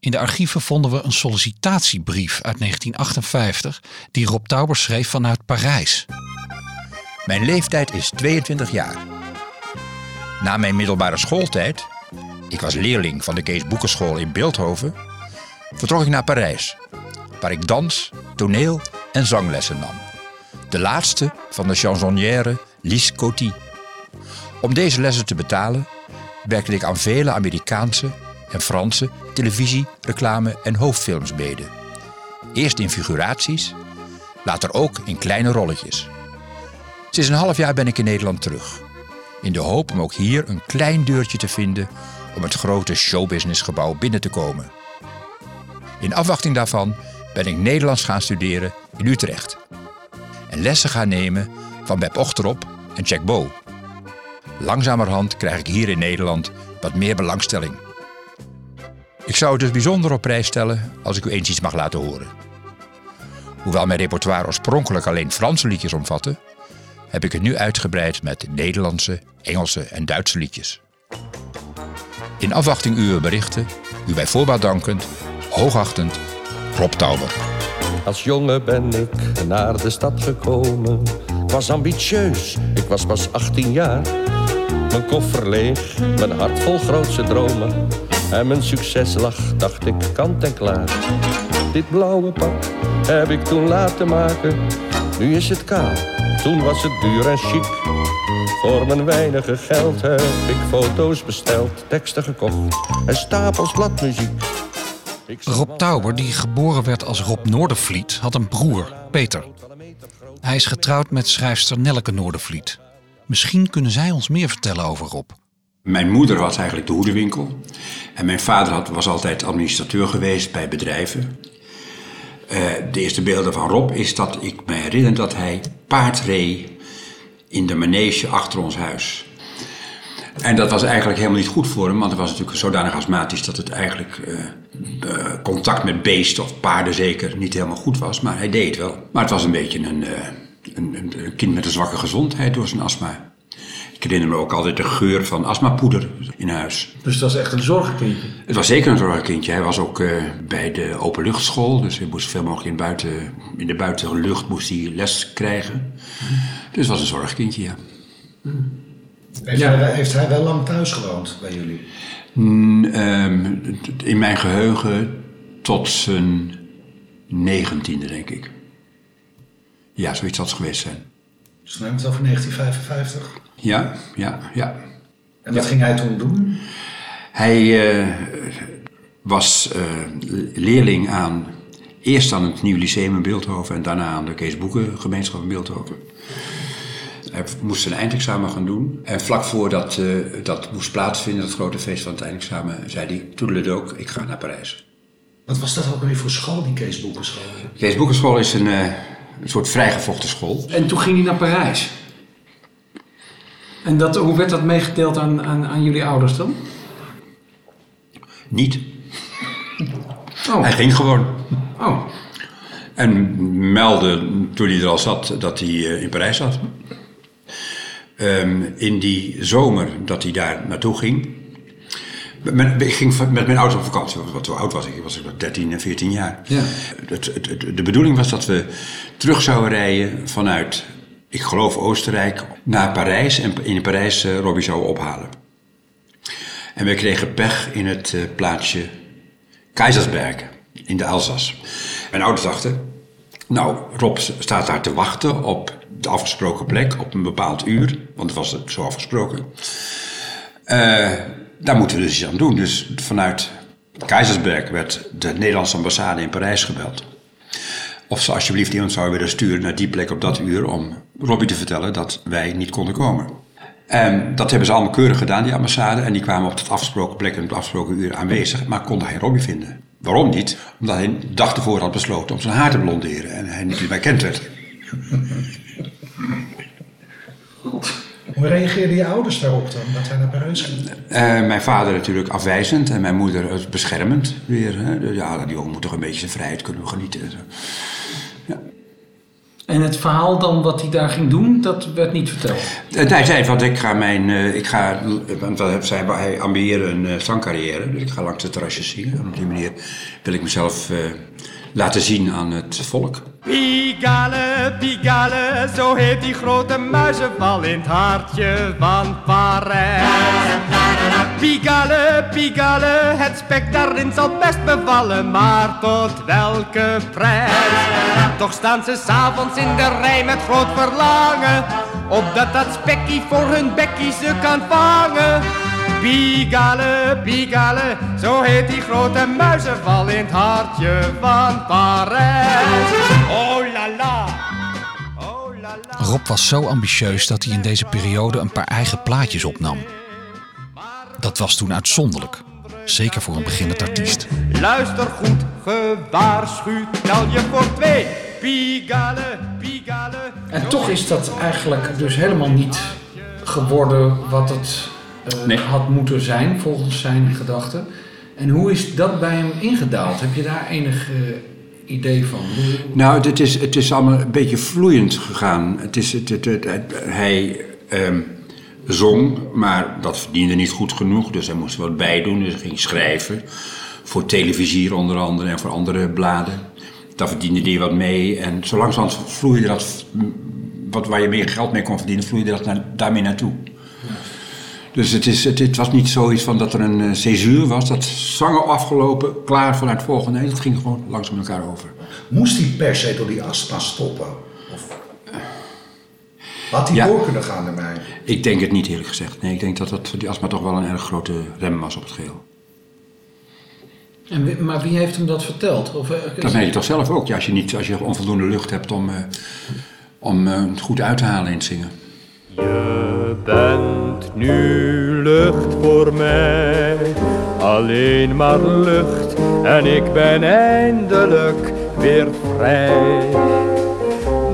In de archieven vonden we een sollicitatiebrief uit 1958 die Rob Tauber schreef vanuit Parijs. Mijn leeftijd is 22 jaar. Na mijn middelbare schooltijd, ik was leerling van de Kees Boekenschool in Beeldhoven, vertrok ik naar Parijs, waar ik dans, toneel en zanglessen nam. De laatste van de chansonnière Lise Coty. Om deze lessen te betalen werkte ik aan vele Amerikaanse en Franse televisie, reclame en hoofdfilms mede. Eerst in figuraties, later ook in kleine rolletjes. Sinds een half jaar ben ik in Nederland terug. In de hoop om ook hier een klein deurtje te vinden om het grote showbusinessgebouw binnen te komen. In afwachting daarvan ben ik Nederlands gaan studeren in Utrecht. En lessen gaan nemen van Beb Ochterop en Jack Bo. Langzamerhand krijg ik hier in Nederland wat meer belangstelling. Ik zou het dus bijzonder op prijs stellen als ik u eens iets mag laten horen. Hoewel mijn repertoire oorspronkelijk alleen Franse liedjes omvatte, heb ik het nu uitgebreid met Nederlandse, Engelse en Duitse liedjes. In afwachting uw berichten, u bij voorbaat dankend, hoogachtend, Rob Tauber. Als jongen ben ik naar de stad gekomen. Ik was ambitieus, ik was pas 18 jaar. Mijn koffer leeg, mijn hart vol grootse dromen. En mijn succes lag, dacht ik, kant en klaar. Dit blauwe pak heb ik toen laten maken. Nu is het kaal, toen was het duur en chic. Voor mijn weinige geld heb ik foto's besteld, teksten gekocht en stapels bladmuziek. Rob Tauber, die geboren werd als Rob Noordervliet, had een broer, Peter. Hij is getrouwd met schrijfster Nelleke Noordervliet. Misschien kunnen zij ons meer vertellen over Rob. Mijn moeder was eigenlijk de hoedenwinkel. En mijn vader had, was altijd administrateur geweest bij bedrijven. Eh, de eerste beelden van Rob is dat ik me herinner dat hij paard reed in de manege achter ons huis. En dat was eigenlijk helemaal niet goed voor hem, want hij was natuurlijk zodanig astmatisch dat het eigenlijk eh, eh, contact met beesten of paarden zeker niet helemaal goed was. Maar hij deed het wel. Maar het was een beetje een, eh, een, een, een kind met een zwakke gezondheid door zijn astma. Ik herinner me ook altijd de geur van astmapoeder in huis. Dus dat is echt een zorgenkindje. Het was zeker een zorgkindje. Hij was ook bij de openluchtschool, dus hij moest veel mogelijk in, buiten, in de buitenlucht moest hij les krijgen. Dus het was een zorgkindje, ja. Heeft, hij, heeft hij wel lang thuis gewoond bij jullie? Mm, ehm, in mijn geheugen tot zijn negentiende, denk ik. Ja, zoiets had het geweest zijn. Dus dan hebben we het over 1955. Ja, ja, ja. En wat ging hij toen doen? Hij eh, was eh, leerling aan, eerst aan het Nieuw Lyceum in Beeldhoven en daarna aan de Kees Boeken Gemeenschap in Beeldhoven. Hij moest zijn eindexamen gaan doen. En vlak voordat eh, dat moest plaatsvinden, het grote feest van het eindexamen, zei hij, toedeledook, ik ga naar Parijs. Wat was dat ook weer voor school, die Kees Boekenschool? Kees Boekenschool is een, eh, een soort vrijgevochten school. En toen ging hij naar Parijs. En dat, hoe werd dat meegedeeld aan, aan, aan jullie ouders dan? Niet. Oh. Hij ging gewoon. Oh. En meldde toen hij er al zat dat hij eh, in Parijs zat. Ehm, in die zomer dat hij daar naartoe ging. Ik ging met mijn ouders op vakantie, wat hoe oud was ik? Ik was 13 en 14 jaar. Ja. Het, het, het- de bedoeling was dat we terug zouden rijden vanuit, ik geloof Oostenrijk, naar Parijs. En in Parijs eh, Robbie zouden ophalen. En we kregen pech in het eh, plaatsje Keizersberg in de Elzas. Mijn ouders dachten, nou, Rob staat daar te wachten op afgesproken plek, op een bepaald uur, want het was zo afgesproken. Eh, daar moeten we dus iets aan doen. Dus vanuit Keizersberg werd de Nederlandse ambassade in Parijs gebeld. Of ze alsjeblieft iemand zouden willen sturen naar die plek op dat uur om Robbie te vertellen dat wij niet konden komen. En dat hebben ze allemaal keurig gedaan, die ambassade. En die kwamen op het afgesproken plek en op het afgesproken uur aanwezig, maar konden geen Robbie vinden. Waarom niet? Omdat hij de dag ervoor had besloten om zijn haar te blonderen en hij niet meer bekend werd. Hoe reageerden je ouders daarop dan, dat hij naar Parijs ging? Eh, mijn vader natuurlijk afwijzend en mijn moeder beschermend weer. Hè. Dus Ja, die jongen moet toch een beetje zijn vrijheid kunnen genieten. en zo. En het verhaal dan wat hij daar ging doen, dat werd niet verteld. Eh, hij zei, want ik ga mijn, eh, ik ga, want dat zei, hij ambieerde een zangcarrière, dus ik ga langs de terrasjes zingen. En op die manier wil ik mezelf eh, laten zien aan het volk. Pigalle, Pigalle, zo heet die grote muizenval in het hartje van Parijs. Pigalle, Pigalle, het spek daarin zal best bevallen, maar tot welke prijs? Toch staan ze s'avonds in de rij met groot verlangen, opdat dat spekkie voor hun bekkie ze kan vangen. Pigalle, Pigalle, zo heet die grote muizenval in het hartje van Parijs. Oh la la. Rob was zo ambitieus dat hij in deze periode een paar eigen plaatjes opnam. Dat was toen uitzonderlijk, zeker voor een beginnend artiest. Luister goed, gewaarschuwd, tel je voor twee. Pigalle, Pigalle. En toch is dat eigenlijk dus helemaal niet geworden wat het eh, had moeten zijn, volgens zijn gedachten. En hoe is dat bij hem ingedaald? Heb je daar enig eh, idee van? Hoe- Nou, het is, het is allemaal een beetje vloeiend gegaan. Het is, het, het, hij ehm, zong, maar dat verdiende niet goed genoeg. Dus hij moest wat bij doen. Dus hij ging schrijven. Voor televisie onder andere en voor andere bladen. Daar verdiende hij wat mee. En zo langzamerhand vloeide dat, wat, waar je meer geld mee kon verdienen, vloeide dat naar, daarmee naartoe. Dus het, is, het, het was niet zoiets van dat er een uh, césuur was. Dat zangen afgelopen, klaar vanuit het volgende. Nee, dat ging gewoon langzaam met elkaar over. Moest hij per se door die astma stoppen? Of had hij Ja. door kunnen gaan ermee? Ik denk het niet eerlijk gezegd. Nee, ik denk dat, dat die astma toch wel een erg grote rem was op het geheel. En, wie- maar wie heeft hem dat verteld? Of, eh, Dat weet je toch zelf ook. Ja, als, je niet, als je onvoldoende lucht hebt om, eh, om het goed uit te halen in het zingen. Je bent nu lucht voor mij, alleen maar lucht en ik ben eindelijk weer vrij.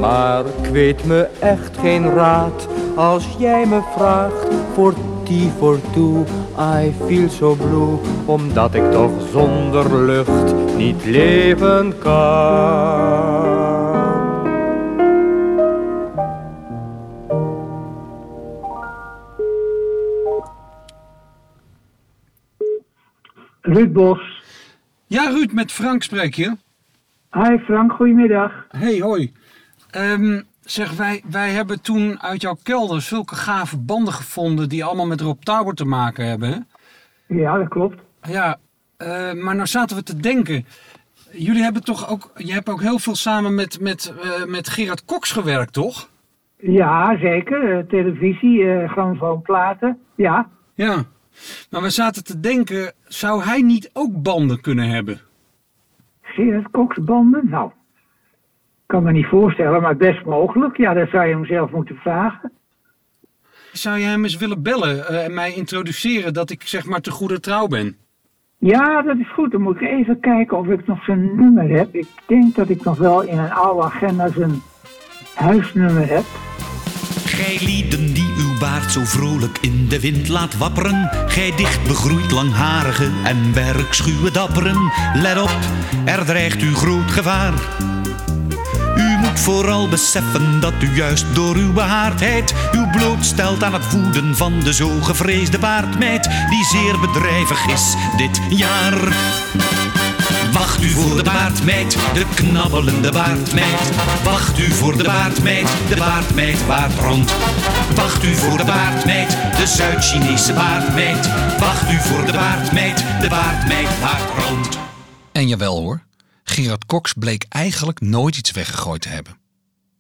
Maar ik weet me echt geen raad als jij me vraagt voor die voor toe. I feel so blue, omdat ik toch zonder lucht niet leven kan. Ruud Bos. Ja, Ruud, met Frank spreek je. Hi Frank, goedemiddag. Hey, hoi. Ehm, zeg, wij, wij hebben toen uit jouw kelder zulke gave banden gevonden die allemaal met Rob Tower te maken hebben. Ja, dat klopt. Ja, eh, maar nou zaten we te denken. Jullie hebben toch ook, je hebt ook heel veel samen met, met, eh, met Gerard Cox gewerkt, toch? Ja, zeker. Eh, televisie, uh, grammofoonplaten. Ja. Ja. Maar we zaten te denken, zou hij niet ook banden kunnen hebben? Gerard Cox banden? Nou, ik kan me niet voorstellen, maar best mogelijk. Ja, dat zou je hem zelf moeten vragen. Zou je hem eens willen bellen eh, en mij introduceren dat ik zeg maar te goede trouw ben? Ja, dat is goed. Dan moet ik even kijken of ik nog zijn nummer heb. Ik denk dat ik nog wel in een oude agenda zijn huisnummer heb. Gij lieden die baard zo vrolijk in de wind laat wapperen. Gij dicht begroeid langharige en werkschuwe dapperen. Let op, er dreigt u groot gevaar. U moet vooral beseffen dat u juist door uw behaardheid uw blootstelt aan het woeden van de zo gevreesde baardmeid, die zeer bedrijvig is dit jaar. Wacht u voor de baardmeid, de knabbelende baardmeid. Wacht u voor de baardmeid, de baardmeid waart rond. Wacht u voor de baardmeid, de Zuid-Chinese baardmeid. Wacht u voor de baardmeid, de baardmeid waart rond. En jawel hoor, Gerard Cox bleek eigenlijk nooit iets weggegooid te hebben.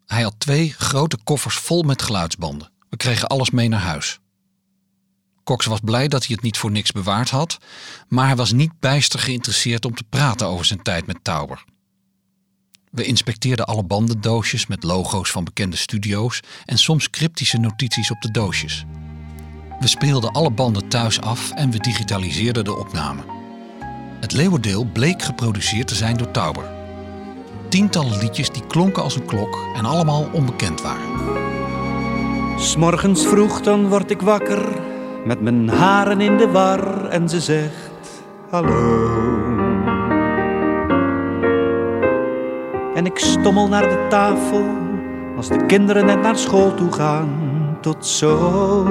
Hij had twee grote koffers vol met geluidsbanden. We kregen alles mee naar huis. Cox was blij dat hij het niet voor niks bewaard had, maar hij was niet bijster geïnteresseerd om te praten over zijn tijd met Tauber. We inspecteerden alle bandendoosjes met logo's van bekende studio's en soms cryptische notities op de doosjes. We speelden alle banden thuis af en we digitaliseerden de opname. Het leeuwendeel bleek geproduceerd te zijn door Tauber. Tientallen liedjes die klonken als een klok en allemaal onbekend waren. S'morgens vroeg dan word ik wakker met mijn haren in de war en ze zegt hallo. En ik stommel naar de tafel als de kinderen net naar school toe gaan. Tot zo.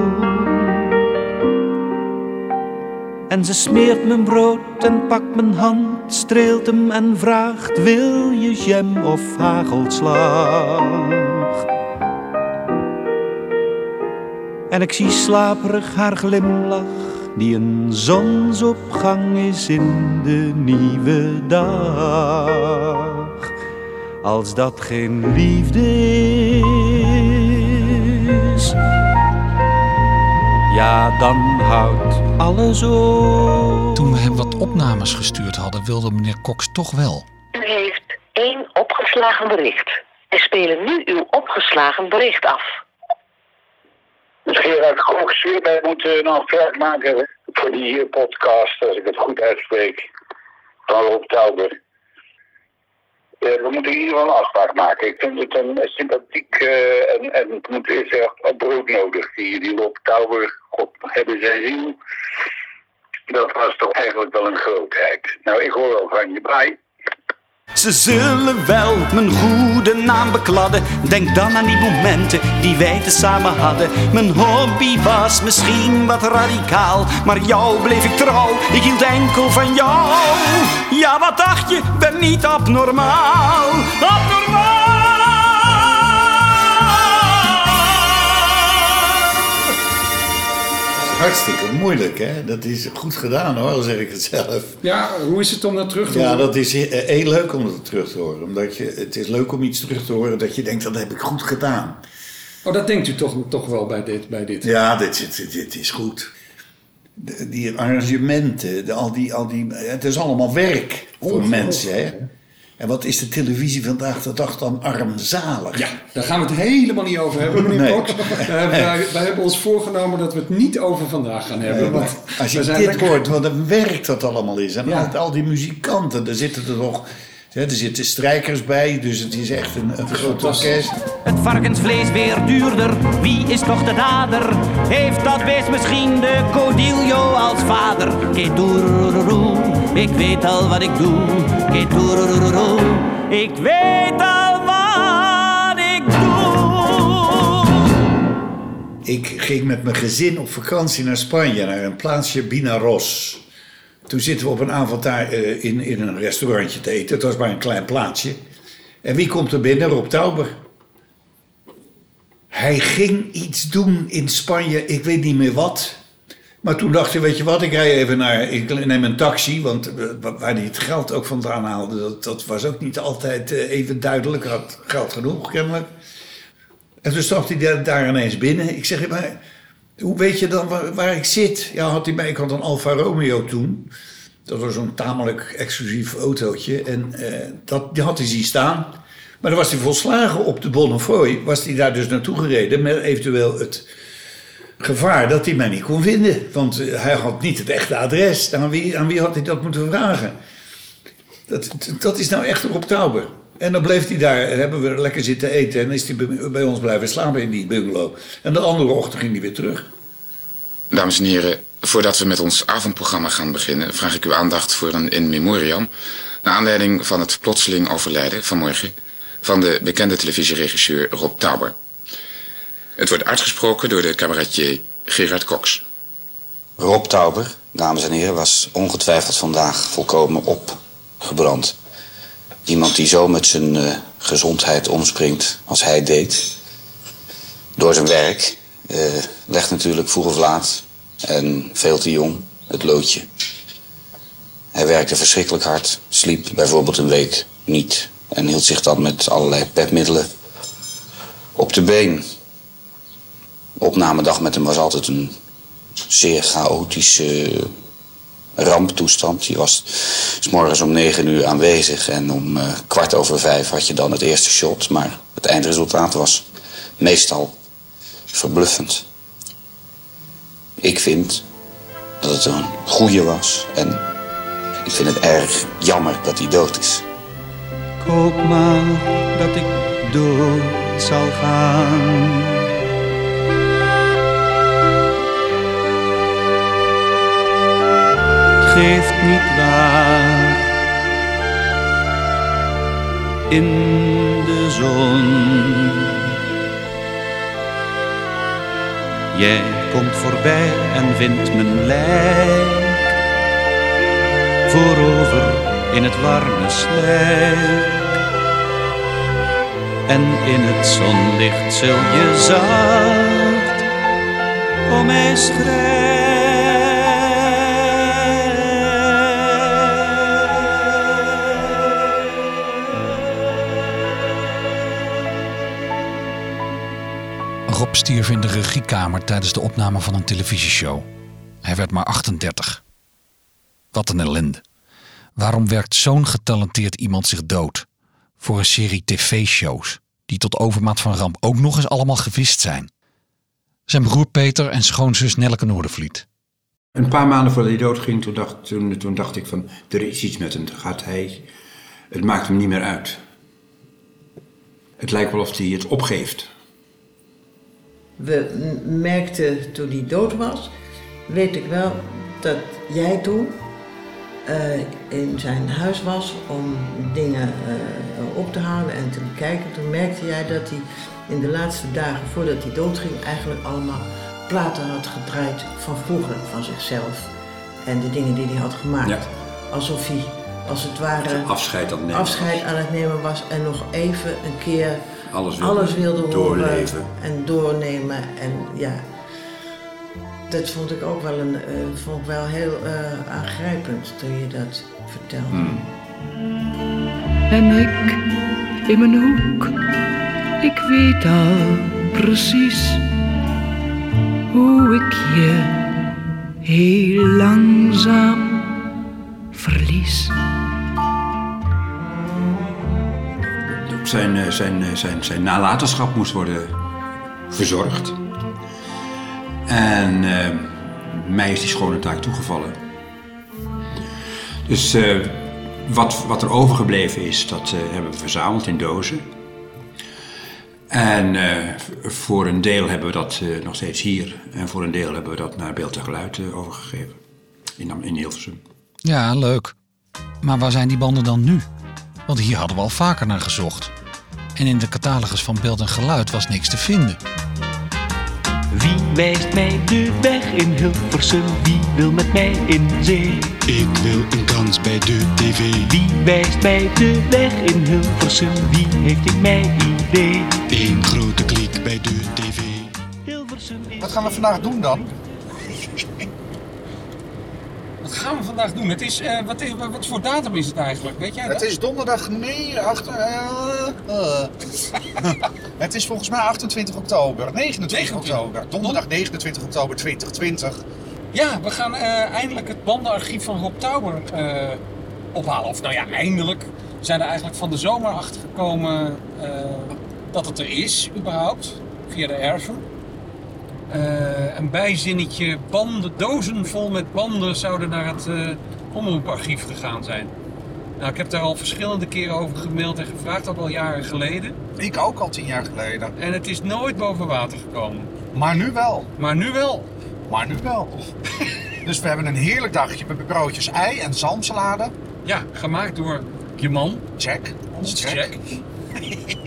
En ze smeert mijn brood en pakt mijn hand, streelt hem en vraagt: Wil je jam of hagelslag? En ik zie slaperig haar glimlach, die een zonsopgang is in de nieuwe dag. Als dat geen liefde is, ja, dan houdt alles op. Toen we hem wat opnames gestuurd hadden, wilde meneer Cox toch wel. U heeft één opgeslagen bericht. We spelen nu uw opgeslagen bericht af. Dus Gerard Cox, wij moeten nog werk maken voor die eh, podcast, als ik het goed uitspreek, van Rob Tauber. Eh, we moeten ieder geval een afspraak maken. Ik vind het een sympathiek eh, en, en het moet eerst echt op brood nodig. Die, die Rob Tauber, God hebben zijn ziel. Dat was toch eigenlijk wel een grootheid. Nou, ik hoor wel van je bij. Ze zullen wel mijn goede naam bekladden. Denk dan aan die momenten die wij tezamen hadden. Mijn hobby was misschien wat radicaal. Maar jou bleef ik trouw, ik hield enkel van jou. Ja, wat dacht je, ben niet abnormaal. Hartstikke moeilijk, hè? Dat is goed gedaan, hoor, al zeg ik het zelf. Ja, hoe is het om dat terug te Ja, horen? dat is he- heel leuk om dat terug te horen. Omdat je, het is leuk om iets terug te horen dat je denkt, dat heb ik goed gedaan. Oh, dat denkt u toch, toch wel bij dit? Bij dit. Ja, dit, dit, dit is goed. De- die arrangementen, de, al die, al die, het is allemaal werk voor mensen, hè? En wat is de televisie vandaag de dag dan armzalig? Ja, daar gaan we het helemaal niet over hebben, meneer Nee. Eh, wij, wij hebben ons voorgenomen dat we het niet over vandaag gaan hebben. Nee, want als je dit lekker- hoort, wat een werk dat allemaal is. En Ja. al, al die muzikanten, daar zitten er nog... hè, Er zitten strijkers bij, dus het is echt een, een groot orkest. Het varkensvlees weer duurder, wie is toch de dader? Heeft dat beest misschien de Codillo als vader? Ik weet al wat ik doe. Ik weet al wat ik doe. Ik ging met mijn gezin op vakantie naar Spanje, naar een plaatsje Binaros. Toen zitten we op een avond daar eh, in, in een restaurantje te eten. Het was maar een klein plaatsje. En wie komt er binnen? Rob Tauber. Hij ging iets doen in Spanje, ik weet niet meer wat. Maar toen dacht hij, weet je wat, ik rij even naar, ik neem een taxi, want eh, waar hij het geld ook vandaan haalde, dat, dat was ook niet altijd eh, even duidelijk. Had geld genoeg, kennelijk. En toen stapte hij daar, daar ineens binnen. Ik zeg, maar hoe weet je dan waar, ik zit? Ja, had hij bij, ik had een Alfa Romeo toen. Dat was zo'n tamelijk exclusief autootje. En eh, dat, die had hij zien staan. Maar dan was hij volslagen op de Bonnefoy. Was hij daar dus naartoe gereden met eventueel het gevaar dat hij mij niet kon vinden. Want eh, hij had niet het echte adres. Aan wie, aan wie had hij dat moeten vragen? Dat, dat is nou echt Rob Tauber. En dan bleef hij daar, en hebben we lekker zitten eten. En is hij bij- bij ons blijven slapen in die bungalow. En de andere ochtend ging hij weer terug. Dames en heren, voordat we met ons avondprogramma gaan beginnen, vraag ik uw aandacht voor een in memoriam. Naar aanleiding van het plotseling overlijden vanmorgen van de bekende televisieregisseur Rob Tauber. Het wordt uitgesproken door de cabaretier Gerard Cox. Rob Tauber, dames en heren, was ongetwijfeld vandaag volkomen opgebrand. Iemand die zo met zijn eh, gezondheid omspringt als hij deed. Door zijn werk eh, legt natuurlijk vroeg of laat en veel te jong het loodje. Hij werkte verschrikkelijk hard, sliep bijvoorbeeld een week niet en hield zich dan met allerlei pepmiddelen op de been. Opnamedag met hem was altijd een zeer chaotische ramptoestand. Je was s morgens om negen uur aanwezig en om eh, kwart over vijf had je dan het eerste shot. Maar het eindresultaat was meestal verbluffend. Ik vind dat het een goeie was en ik vind het erg jammer dat hij dood is. Ik hoop maar dat ik dood zal gaan. Geeft niet waar. In de zon. Jij komt voorbij en vindt mijn lijk voorover in het warme slijk. En in het zonlicht zul je zacht om mij Rob tijdens de opname van een televisieshow. Hij werd maar 38. Wat een ellende. Waarom werkt zo'n getalenteerd iemand zich dood? Voor een serie tv-shows, die tot overmaat van ramp ook nog eens allemaal gewist zijn. Zijn broer Peter en schoonzus Nelleke Noordervliet. Een paar maanden voordat hij doodging, toen dacht, toen, toen dacht ik van, er is iets met hem. Gaat hij, het maakt hem niet meer uit. Het lijkt wel of hij het opgeeft. We merkten toen hij dood was, weet ik wel dat jij toen eh, in zijn huis was om dingen eh, op te halen en te bekijken. Toen merkte jij dat hij in de laatste dagen voordat hij doodging eigenlijk allemaal platen had gedraaid van vroeger, van zichzelf. En de dingen die hij had gemaakt. Ja. Alsof hij, als het ware, Afscheid aan afscheid aan het nemen was en nog even een keer Alles wilde alles wilde horen doorleven. en doornemen. En ja, dat vond ik ook wel, een, eh, vond ik wel heel eh, aangrijpend toen je dat vertelde. Hmm. En ik in mijn hoek, ik weet al precies hoe ik je heel langzaam verlies. Zijn, eh, zijn, eh, zijn, zijn nalatenschap moest worden verzorgd. En eh, mij is die schone taak toegevallen. Dus wat, wat er overgebleven is, dat hebben we verzameld in dozen. En voor een deel hebben we dat nog steeds hier. En voor een deel hebben we dat naar Beeld en Geluid overgegeven. In, in Hilversum. Ja, leuk. Maar waar zijn die banden dan nu? Want hier hadden we al vaker naar gezocht. En in de catalogus van beeld en geluid was niks te vinden. Wie wijst mij de weg in Hilversum? Wie wil met mij in zee? Ik wil een kans bij de tv. Wie wijst mij de weg in Hilversum? Wie heeft in mij idee? Eén grote klik bij de tv. Wat gaan we vandaag doen dan? Wat gaan we vandaag doen? Het is, eh, wat, is, wat voor datum is het eigenlijk? Weet jij dat? Het is donderdag nee, achter, eh, eh. Het is volgens mij 28 oktober, 29 oktober. Donderdag 29 oktober 2020. Ja, we gaan eindelijk het bandenarchief van Rob Tauber ophalen. Of nou ja, eindelijk. We zijn er eigenlijk van de zomer achter gekomen dat het er is, überhaupt. Via de erven. Eh, een bijzinnetje, banden, dozen vol met banden zouden naar het eh, omroeparchief gegaan zijn. Nou, ik heb daar al verschillende keren over gemaild en gevraagd, ook al jaren geleden. Ik ook al tien jaar geleden. En het is nooit boven water gekomen. Maar nu wel. Maar nu wel. Maar nu wel. dus we hebben een heerlijk dagje met broodjes ei en zalmsalade. Ja, gemaakt door je man. Jack. Ons Jack. Jack.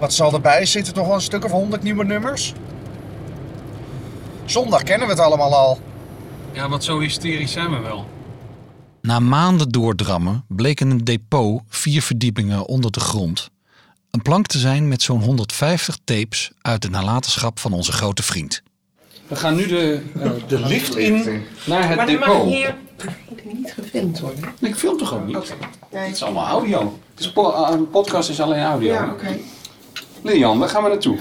Wat zal erbij zitten? Toch wel een stuk of honderd nieuwe nummers? Zondag kennen we het allemaal al. Ja, want zo hysterisch zijn we wel. Na maanden doordrammen bleek in een depot vier verdiepingen onder de grond een plank te zijn met zo'n 150 tapes uit de nalatenschap van onze grote vriend. We gaan nu de, eh, de lift in naar het maar depot. mag hier niet gefilmd worden. Ik film toch ook niet? Het is allemaal audio. Het is po- eh, een podcast is alleen audio. Ja, oké. Lilian, waar gaan we naartoe?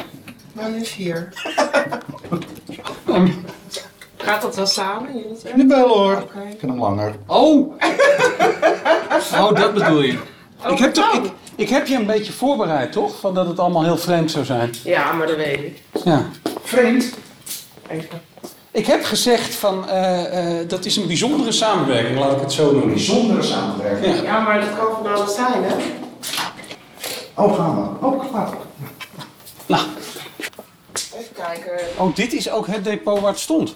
Maar nu vier. Gaat dat wel samen? jullie twee? Jawel hoor. Oké. Ik vind hem langer. Oh! Oh, dat bedoel je. Oh, ik, heb toch, nou. ik, ik heb je een beetje voorbereid, toch? Van dat het allemaal heel vreemd zou zijn. Ja, maar dat weet ik. Ja. Vreemd. Even. Ik heb gezegd van, eh, eh, dat is een bijzondere samenwerking, laat ik het zo noemen. Bijzondere samenwerking. Ja. Ja, maar dat kan van alles zijn, hè? Oh, gaan we. Oh, gaan we. Nou, Even kijken. oh, dit is ook het depot waar het stond.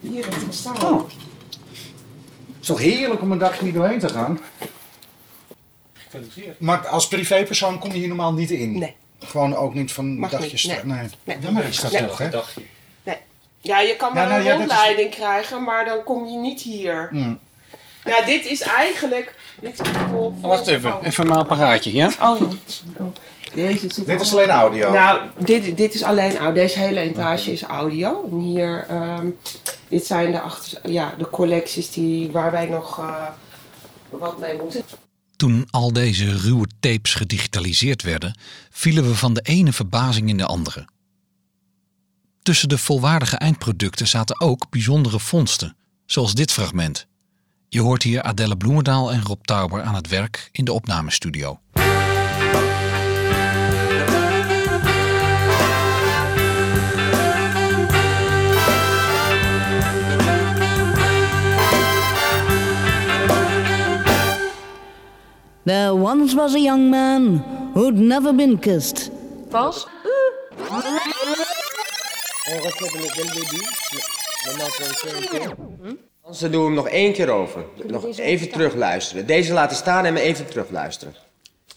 Hier heeft het staan. Oh. Het is toch heerlijk om een dagje niet doorheen te gaan? Maar als privépersoon kom je hier normaal niet in? Nee. Gewoon ook niet van Mag dagjes... niet, nee. nee. Nee. Is dat Nee. toch, hè? Nee. Ja, je kan Ja, maar nou een ja, dat is- rondleiding krijgen, maar dan kom je niet hier. Hmm. Ja, dit is eigenlijk... Dit is vol- Wacht even, even mijn apparaatje, ja? Oh, ja. Deze zit Dit is alleen audio. Nou, dit, dit is alleen audio. Deze hele etage is audio. En hier, ehm, dit zijn de, achter, ja, de collecties die, waar wij nog eh, wat mee moeten. Toen al deze ruwe tapes gedigitaliseerd werden, vielen we van de ene verbazing in de andere. Tussen de volwaardige eindproducten zaten ook bijzondere vondsten, zoals dit fragment. Je hoort hier Adelle Bloemendaal en Rob Tauber aan het werk in de opnamestudio. There once was a young man who'd never been kissed. Pas? Ze doen hem nog één keer over. Nog even terugluisteren. Deze laten staan en me even terugluisteren.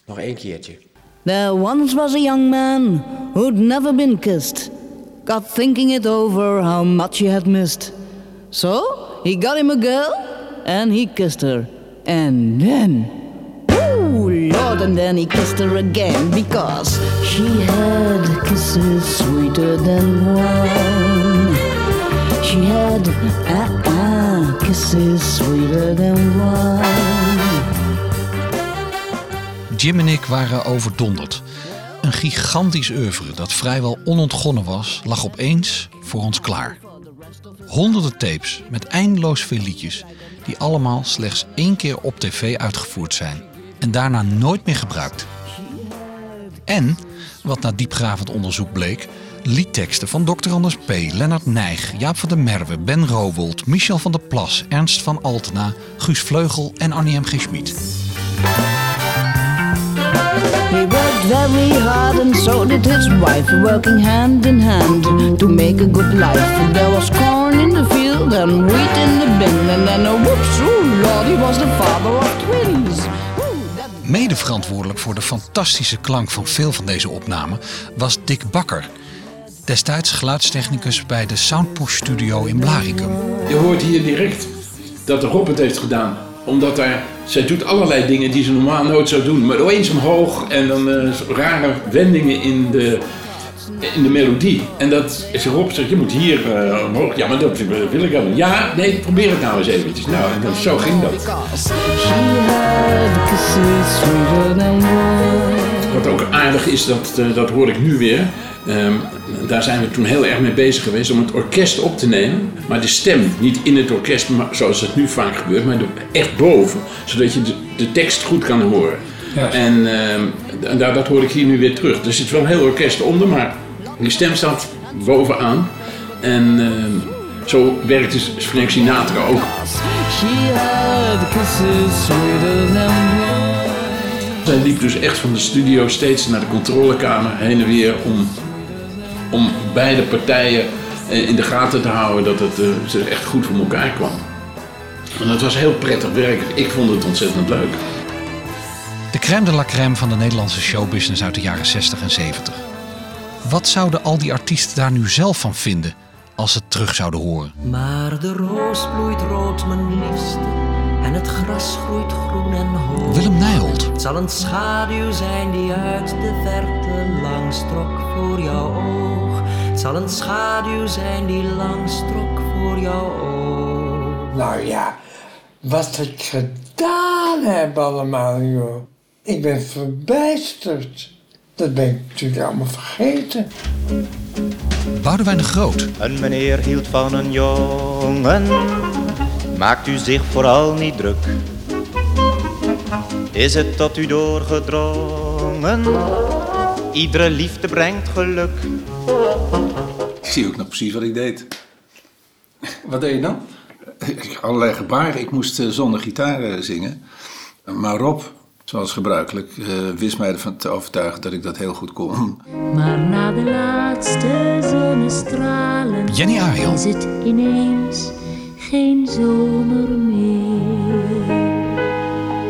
Nog één keertje. There once was a young man who'd never been kissed. Got thinking it over how much he had missed. So he got him a girl and he kissed her. And then, Lord, and then he kissed her again because she had kisses sweeter than wine. She had ah ah kisses sweeter than wine. Jim en ik waren overdonderd. Een gigantisch oeuvre dat vrijwel onontgonnen was, lag opeens voor ons klaar. Honderden tapes met eindeloos veel liedjes, die allemaal slechts één keer op tv uitgevoerd zijn en daarna nooit meer gebruikt. En, wat na diepgravend onderzoek bleek, liedteksten van Dr. Anders P., Lennart Nijg, Jaap van der Merwe, Ben Rowold, Michel van der Plas, Ernst van Altena, Guus Vleugel en Annie M. G. Schmid. He worked very hard and so did his wife, working hand in hand to make a good life. There was corn in the field and wheat in the bin, and then a whoops, oh Lord, he was the father of twins. Mede verantwoordelijk voor de fantastische klank van veel van deze opnamen was Dick Bakker. Destijds geluidstechnicus bij de Soundpush Studio in Blaricum. Je hoort hier direct dat Rob het heeft gedaan. Omdat daar, zij doet allerlei dingen die ze normaal nooit zou doen. Maar opeens omhoog en dan zo rare wendingen in de, in de melodie. En dat is Rob zegt, je moet hier eh, omhoog. Ja, maar dat wil ik helemaal. Ja, nee, probeer het nou eens eventjes. Nou, en dan, zo ging dat. Wat ook aardig is, dat, eh, dat hoor ik nu weer. Ehm, daar zijn we toen heel erg mee bezig geweest om het orkest op te nemen. Maar de stem niet in het orkest, zoals het nu vaak gebeurt, maar echt boven. Zodat je de tekst goed kan horen. En ehm, daar, dat hoor ik hier nu weer terug. Er zit wel een heel orkest onder, maar die stem staat bovenaan. En ehm, zo werkt dus Frank Sinatra ook. Zij liep dus echt van de studio steeds naar de controlekamer heen en weer om, om beide partijen eh, in de gaten te houden dat het uh, echt goed voor elkaar kwam. En dat was heel prettig werk. Ik vond het ontzettend leuk. Crème de la crème van de Nederlandse showbusiness uit de jaren 60 en 70. Wat zouden al die artiesten daar nu zelf van vinden als ze het terug zouden horen? Maar de roos bloeit rood, mijn liefste, en het gras groeit groen en hoog. Willem Nijholt. Het zal een schaduw zijn die uit de verte langs trok voor jouw oog. Het zal een schaduw zijn die langs trok voor jouw oog. Nou ja, wat ik gedaan heb allemaal, joh. Ik ben verbijsterd. Dat ben ik natuurlijk allemaal vergeten. Boudewijn de Groot. Een meneer hield van een jongen. Maakt u zich vooral niet druk. Is het tot u doorgedrongen? Iedere liefde brengt geluk. Ik zie ook nog precies wat ik deed. Wat deed je dan? Allerlei gebaren. Ik moest eh, zonder gitaar eh, zingen. Maar Rob, zoals gebruikelijk, uh, wist mij ervan te overtuigen dat ik dat heel goed kon. Maar na de laatste zonnestralen Jenny Ariel. is het ineens geen zomer meer.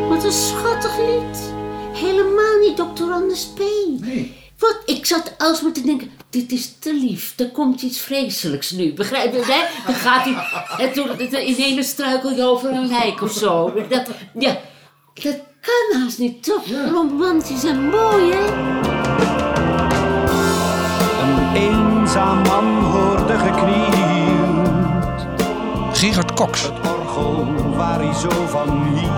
Wat een schattig lied. Helemaal niet Dr. Anders P. Nee. Wat, ik zat alsmaar te denken, dit is te lief. Er komt iets vreselijks nu. Begrijp je? Hè? Dan gaat hij, en toen ineens struikel je over een lijk of zo. Dat, ja, dat kan haast niet. Toch romantisch en mooi, hè? Een eenzaam man hoorde geknield. Gerard Cox. Het orgel waar hij zo van hield.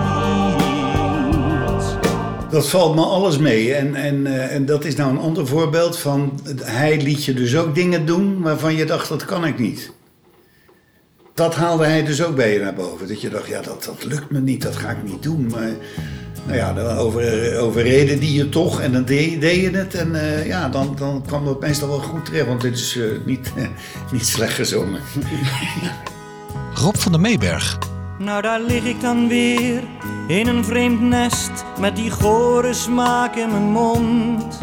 Dat valt me alles mee. En, en, eh, en dat is nou een ander voorbeeld van... Hij liet je dus ook dingen doen waarvan je dacht, dat kan ik niet. Dat haalde hij dus ook bij je naar boven. Dat je dacht, ja, dat, dat lukt me niet, dat ga ik niet doen. Maar nou ja, dan over, overreden die je toch en dan deed, deed je het. En eh, ja, dan, dan kwam het meestal wel goed terecht, want dit is eh, niet, niet slecht gezongen. Rob van der Meeberg. Nou, daar lig ik dan weer in een vreemd nest met die gore smaak in mijn mond.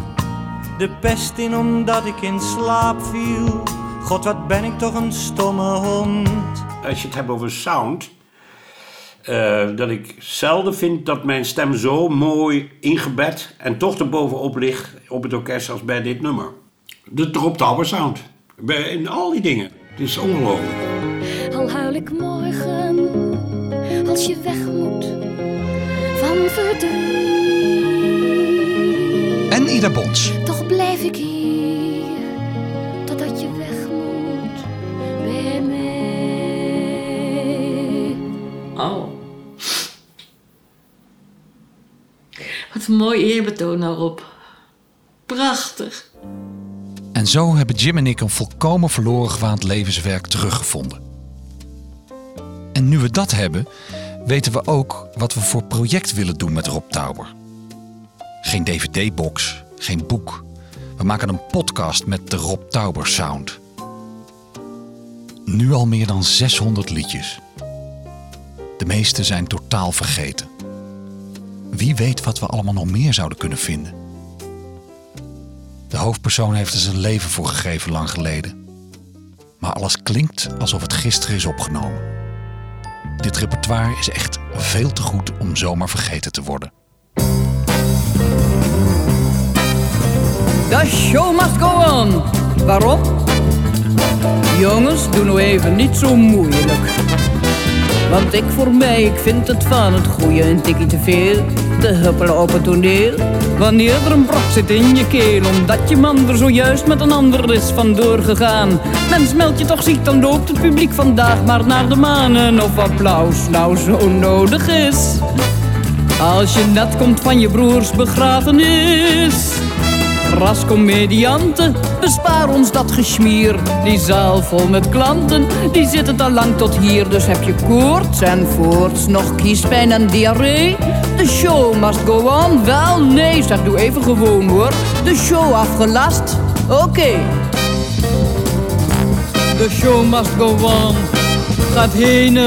De pest in omdat ik in slaap viel. God, wat ben ik toch een stomme hond. Als je het hebt over sound, eh, dat ik zelden vind dat mijn stem zo mooi ingebed en toch erbovenop ligt op het orkest als bij dit nummer. De Drop Tower sound. Bij, in al die dingen. Het is ongelooflijk. Al huil ik morgen als je weg moet van verdriet. En Ida Bons. Toch blijf ik hier Mooi eerbetoon daarop. Prachtig. En zo hebben Jim en ik een volkomen verloren gewaand levenswerk teruggevonden. En nu we dat hebben, weten we ook wat we voor project willen doen met Rob Tauber. Geen dvd-box, geen boek. We maken een podcast met de Rob Tauber Sound. Nu al meer dan 600 liedjes. De meeste zijn totaal vergeten. Wie weet wat we allemaal nog meer zouden kunnen vinden. De hoofdpersoon heeft er zijn leven voor gegeven lang geleden. Maar alles klinkt alsof het gisteren is opgenomen. Dit repertoire is echt veel te goed om zomaar vergeten te worden. The show must go on. Waarom? Jongens, doe nou even niet zo moeilijk. Want ik voor mij, ik vind het van het goede een tikje te veel. Te huppelen op het toneel. Wanneer er een brok zit in je keel, omdat je man er zojuist met een ander is vandoor gegaan. Mens, meld je toch ziek, dan loopt het publiek vandaag maar naar de manen. Of applaus nou zo nodig is. Als je net komt van je broers begrafenis. Rascomedianten, bespaar ons dat geschmier. Die zaal vol met klanten, die zitten al lang tot hier. Dus heb je koorts en voorts, nog kiespijn en diarree. De show must go on, wel nee, zeg doe even gewoon hoor. De show afgelast, oké. The show must go on, gaat heen.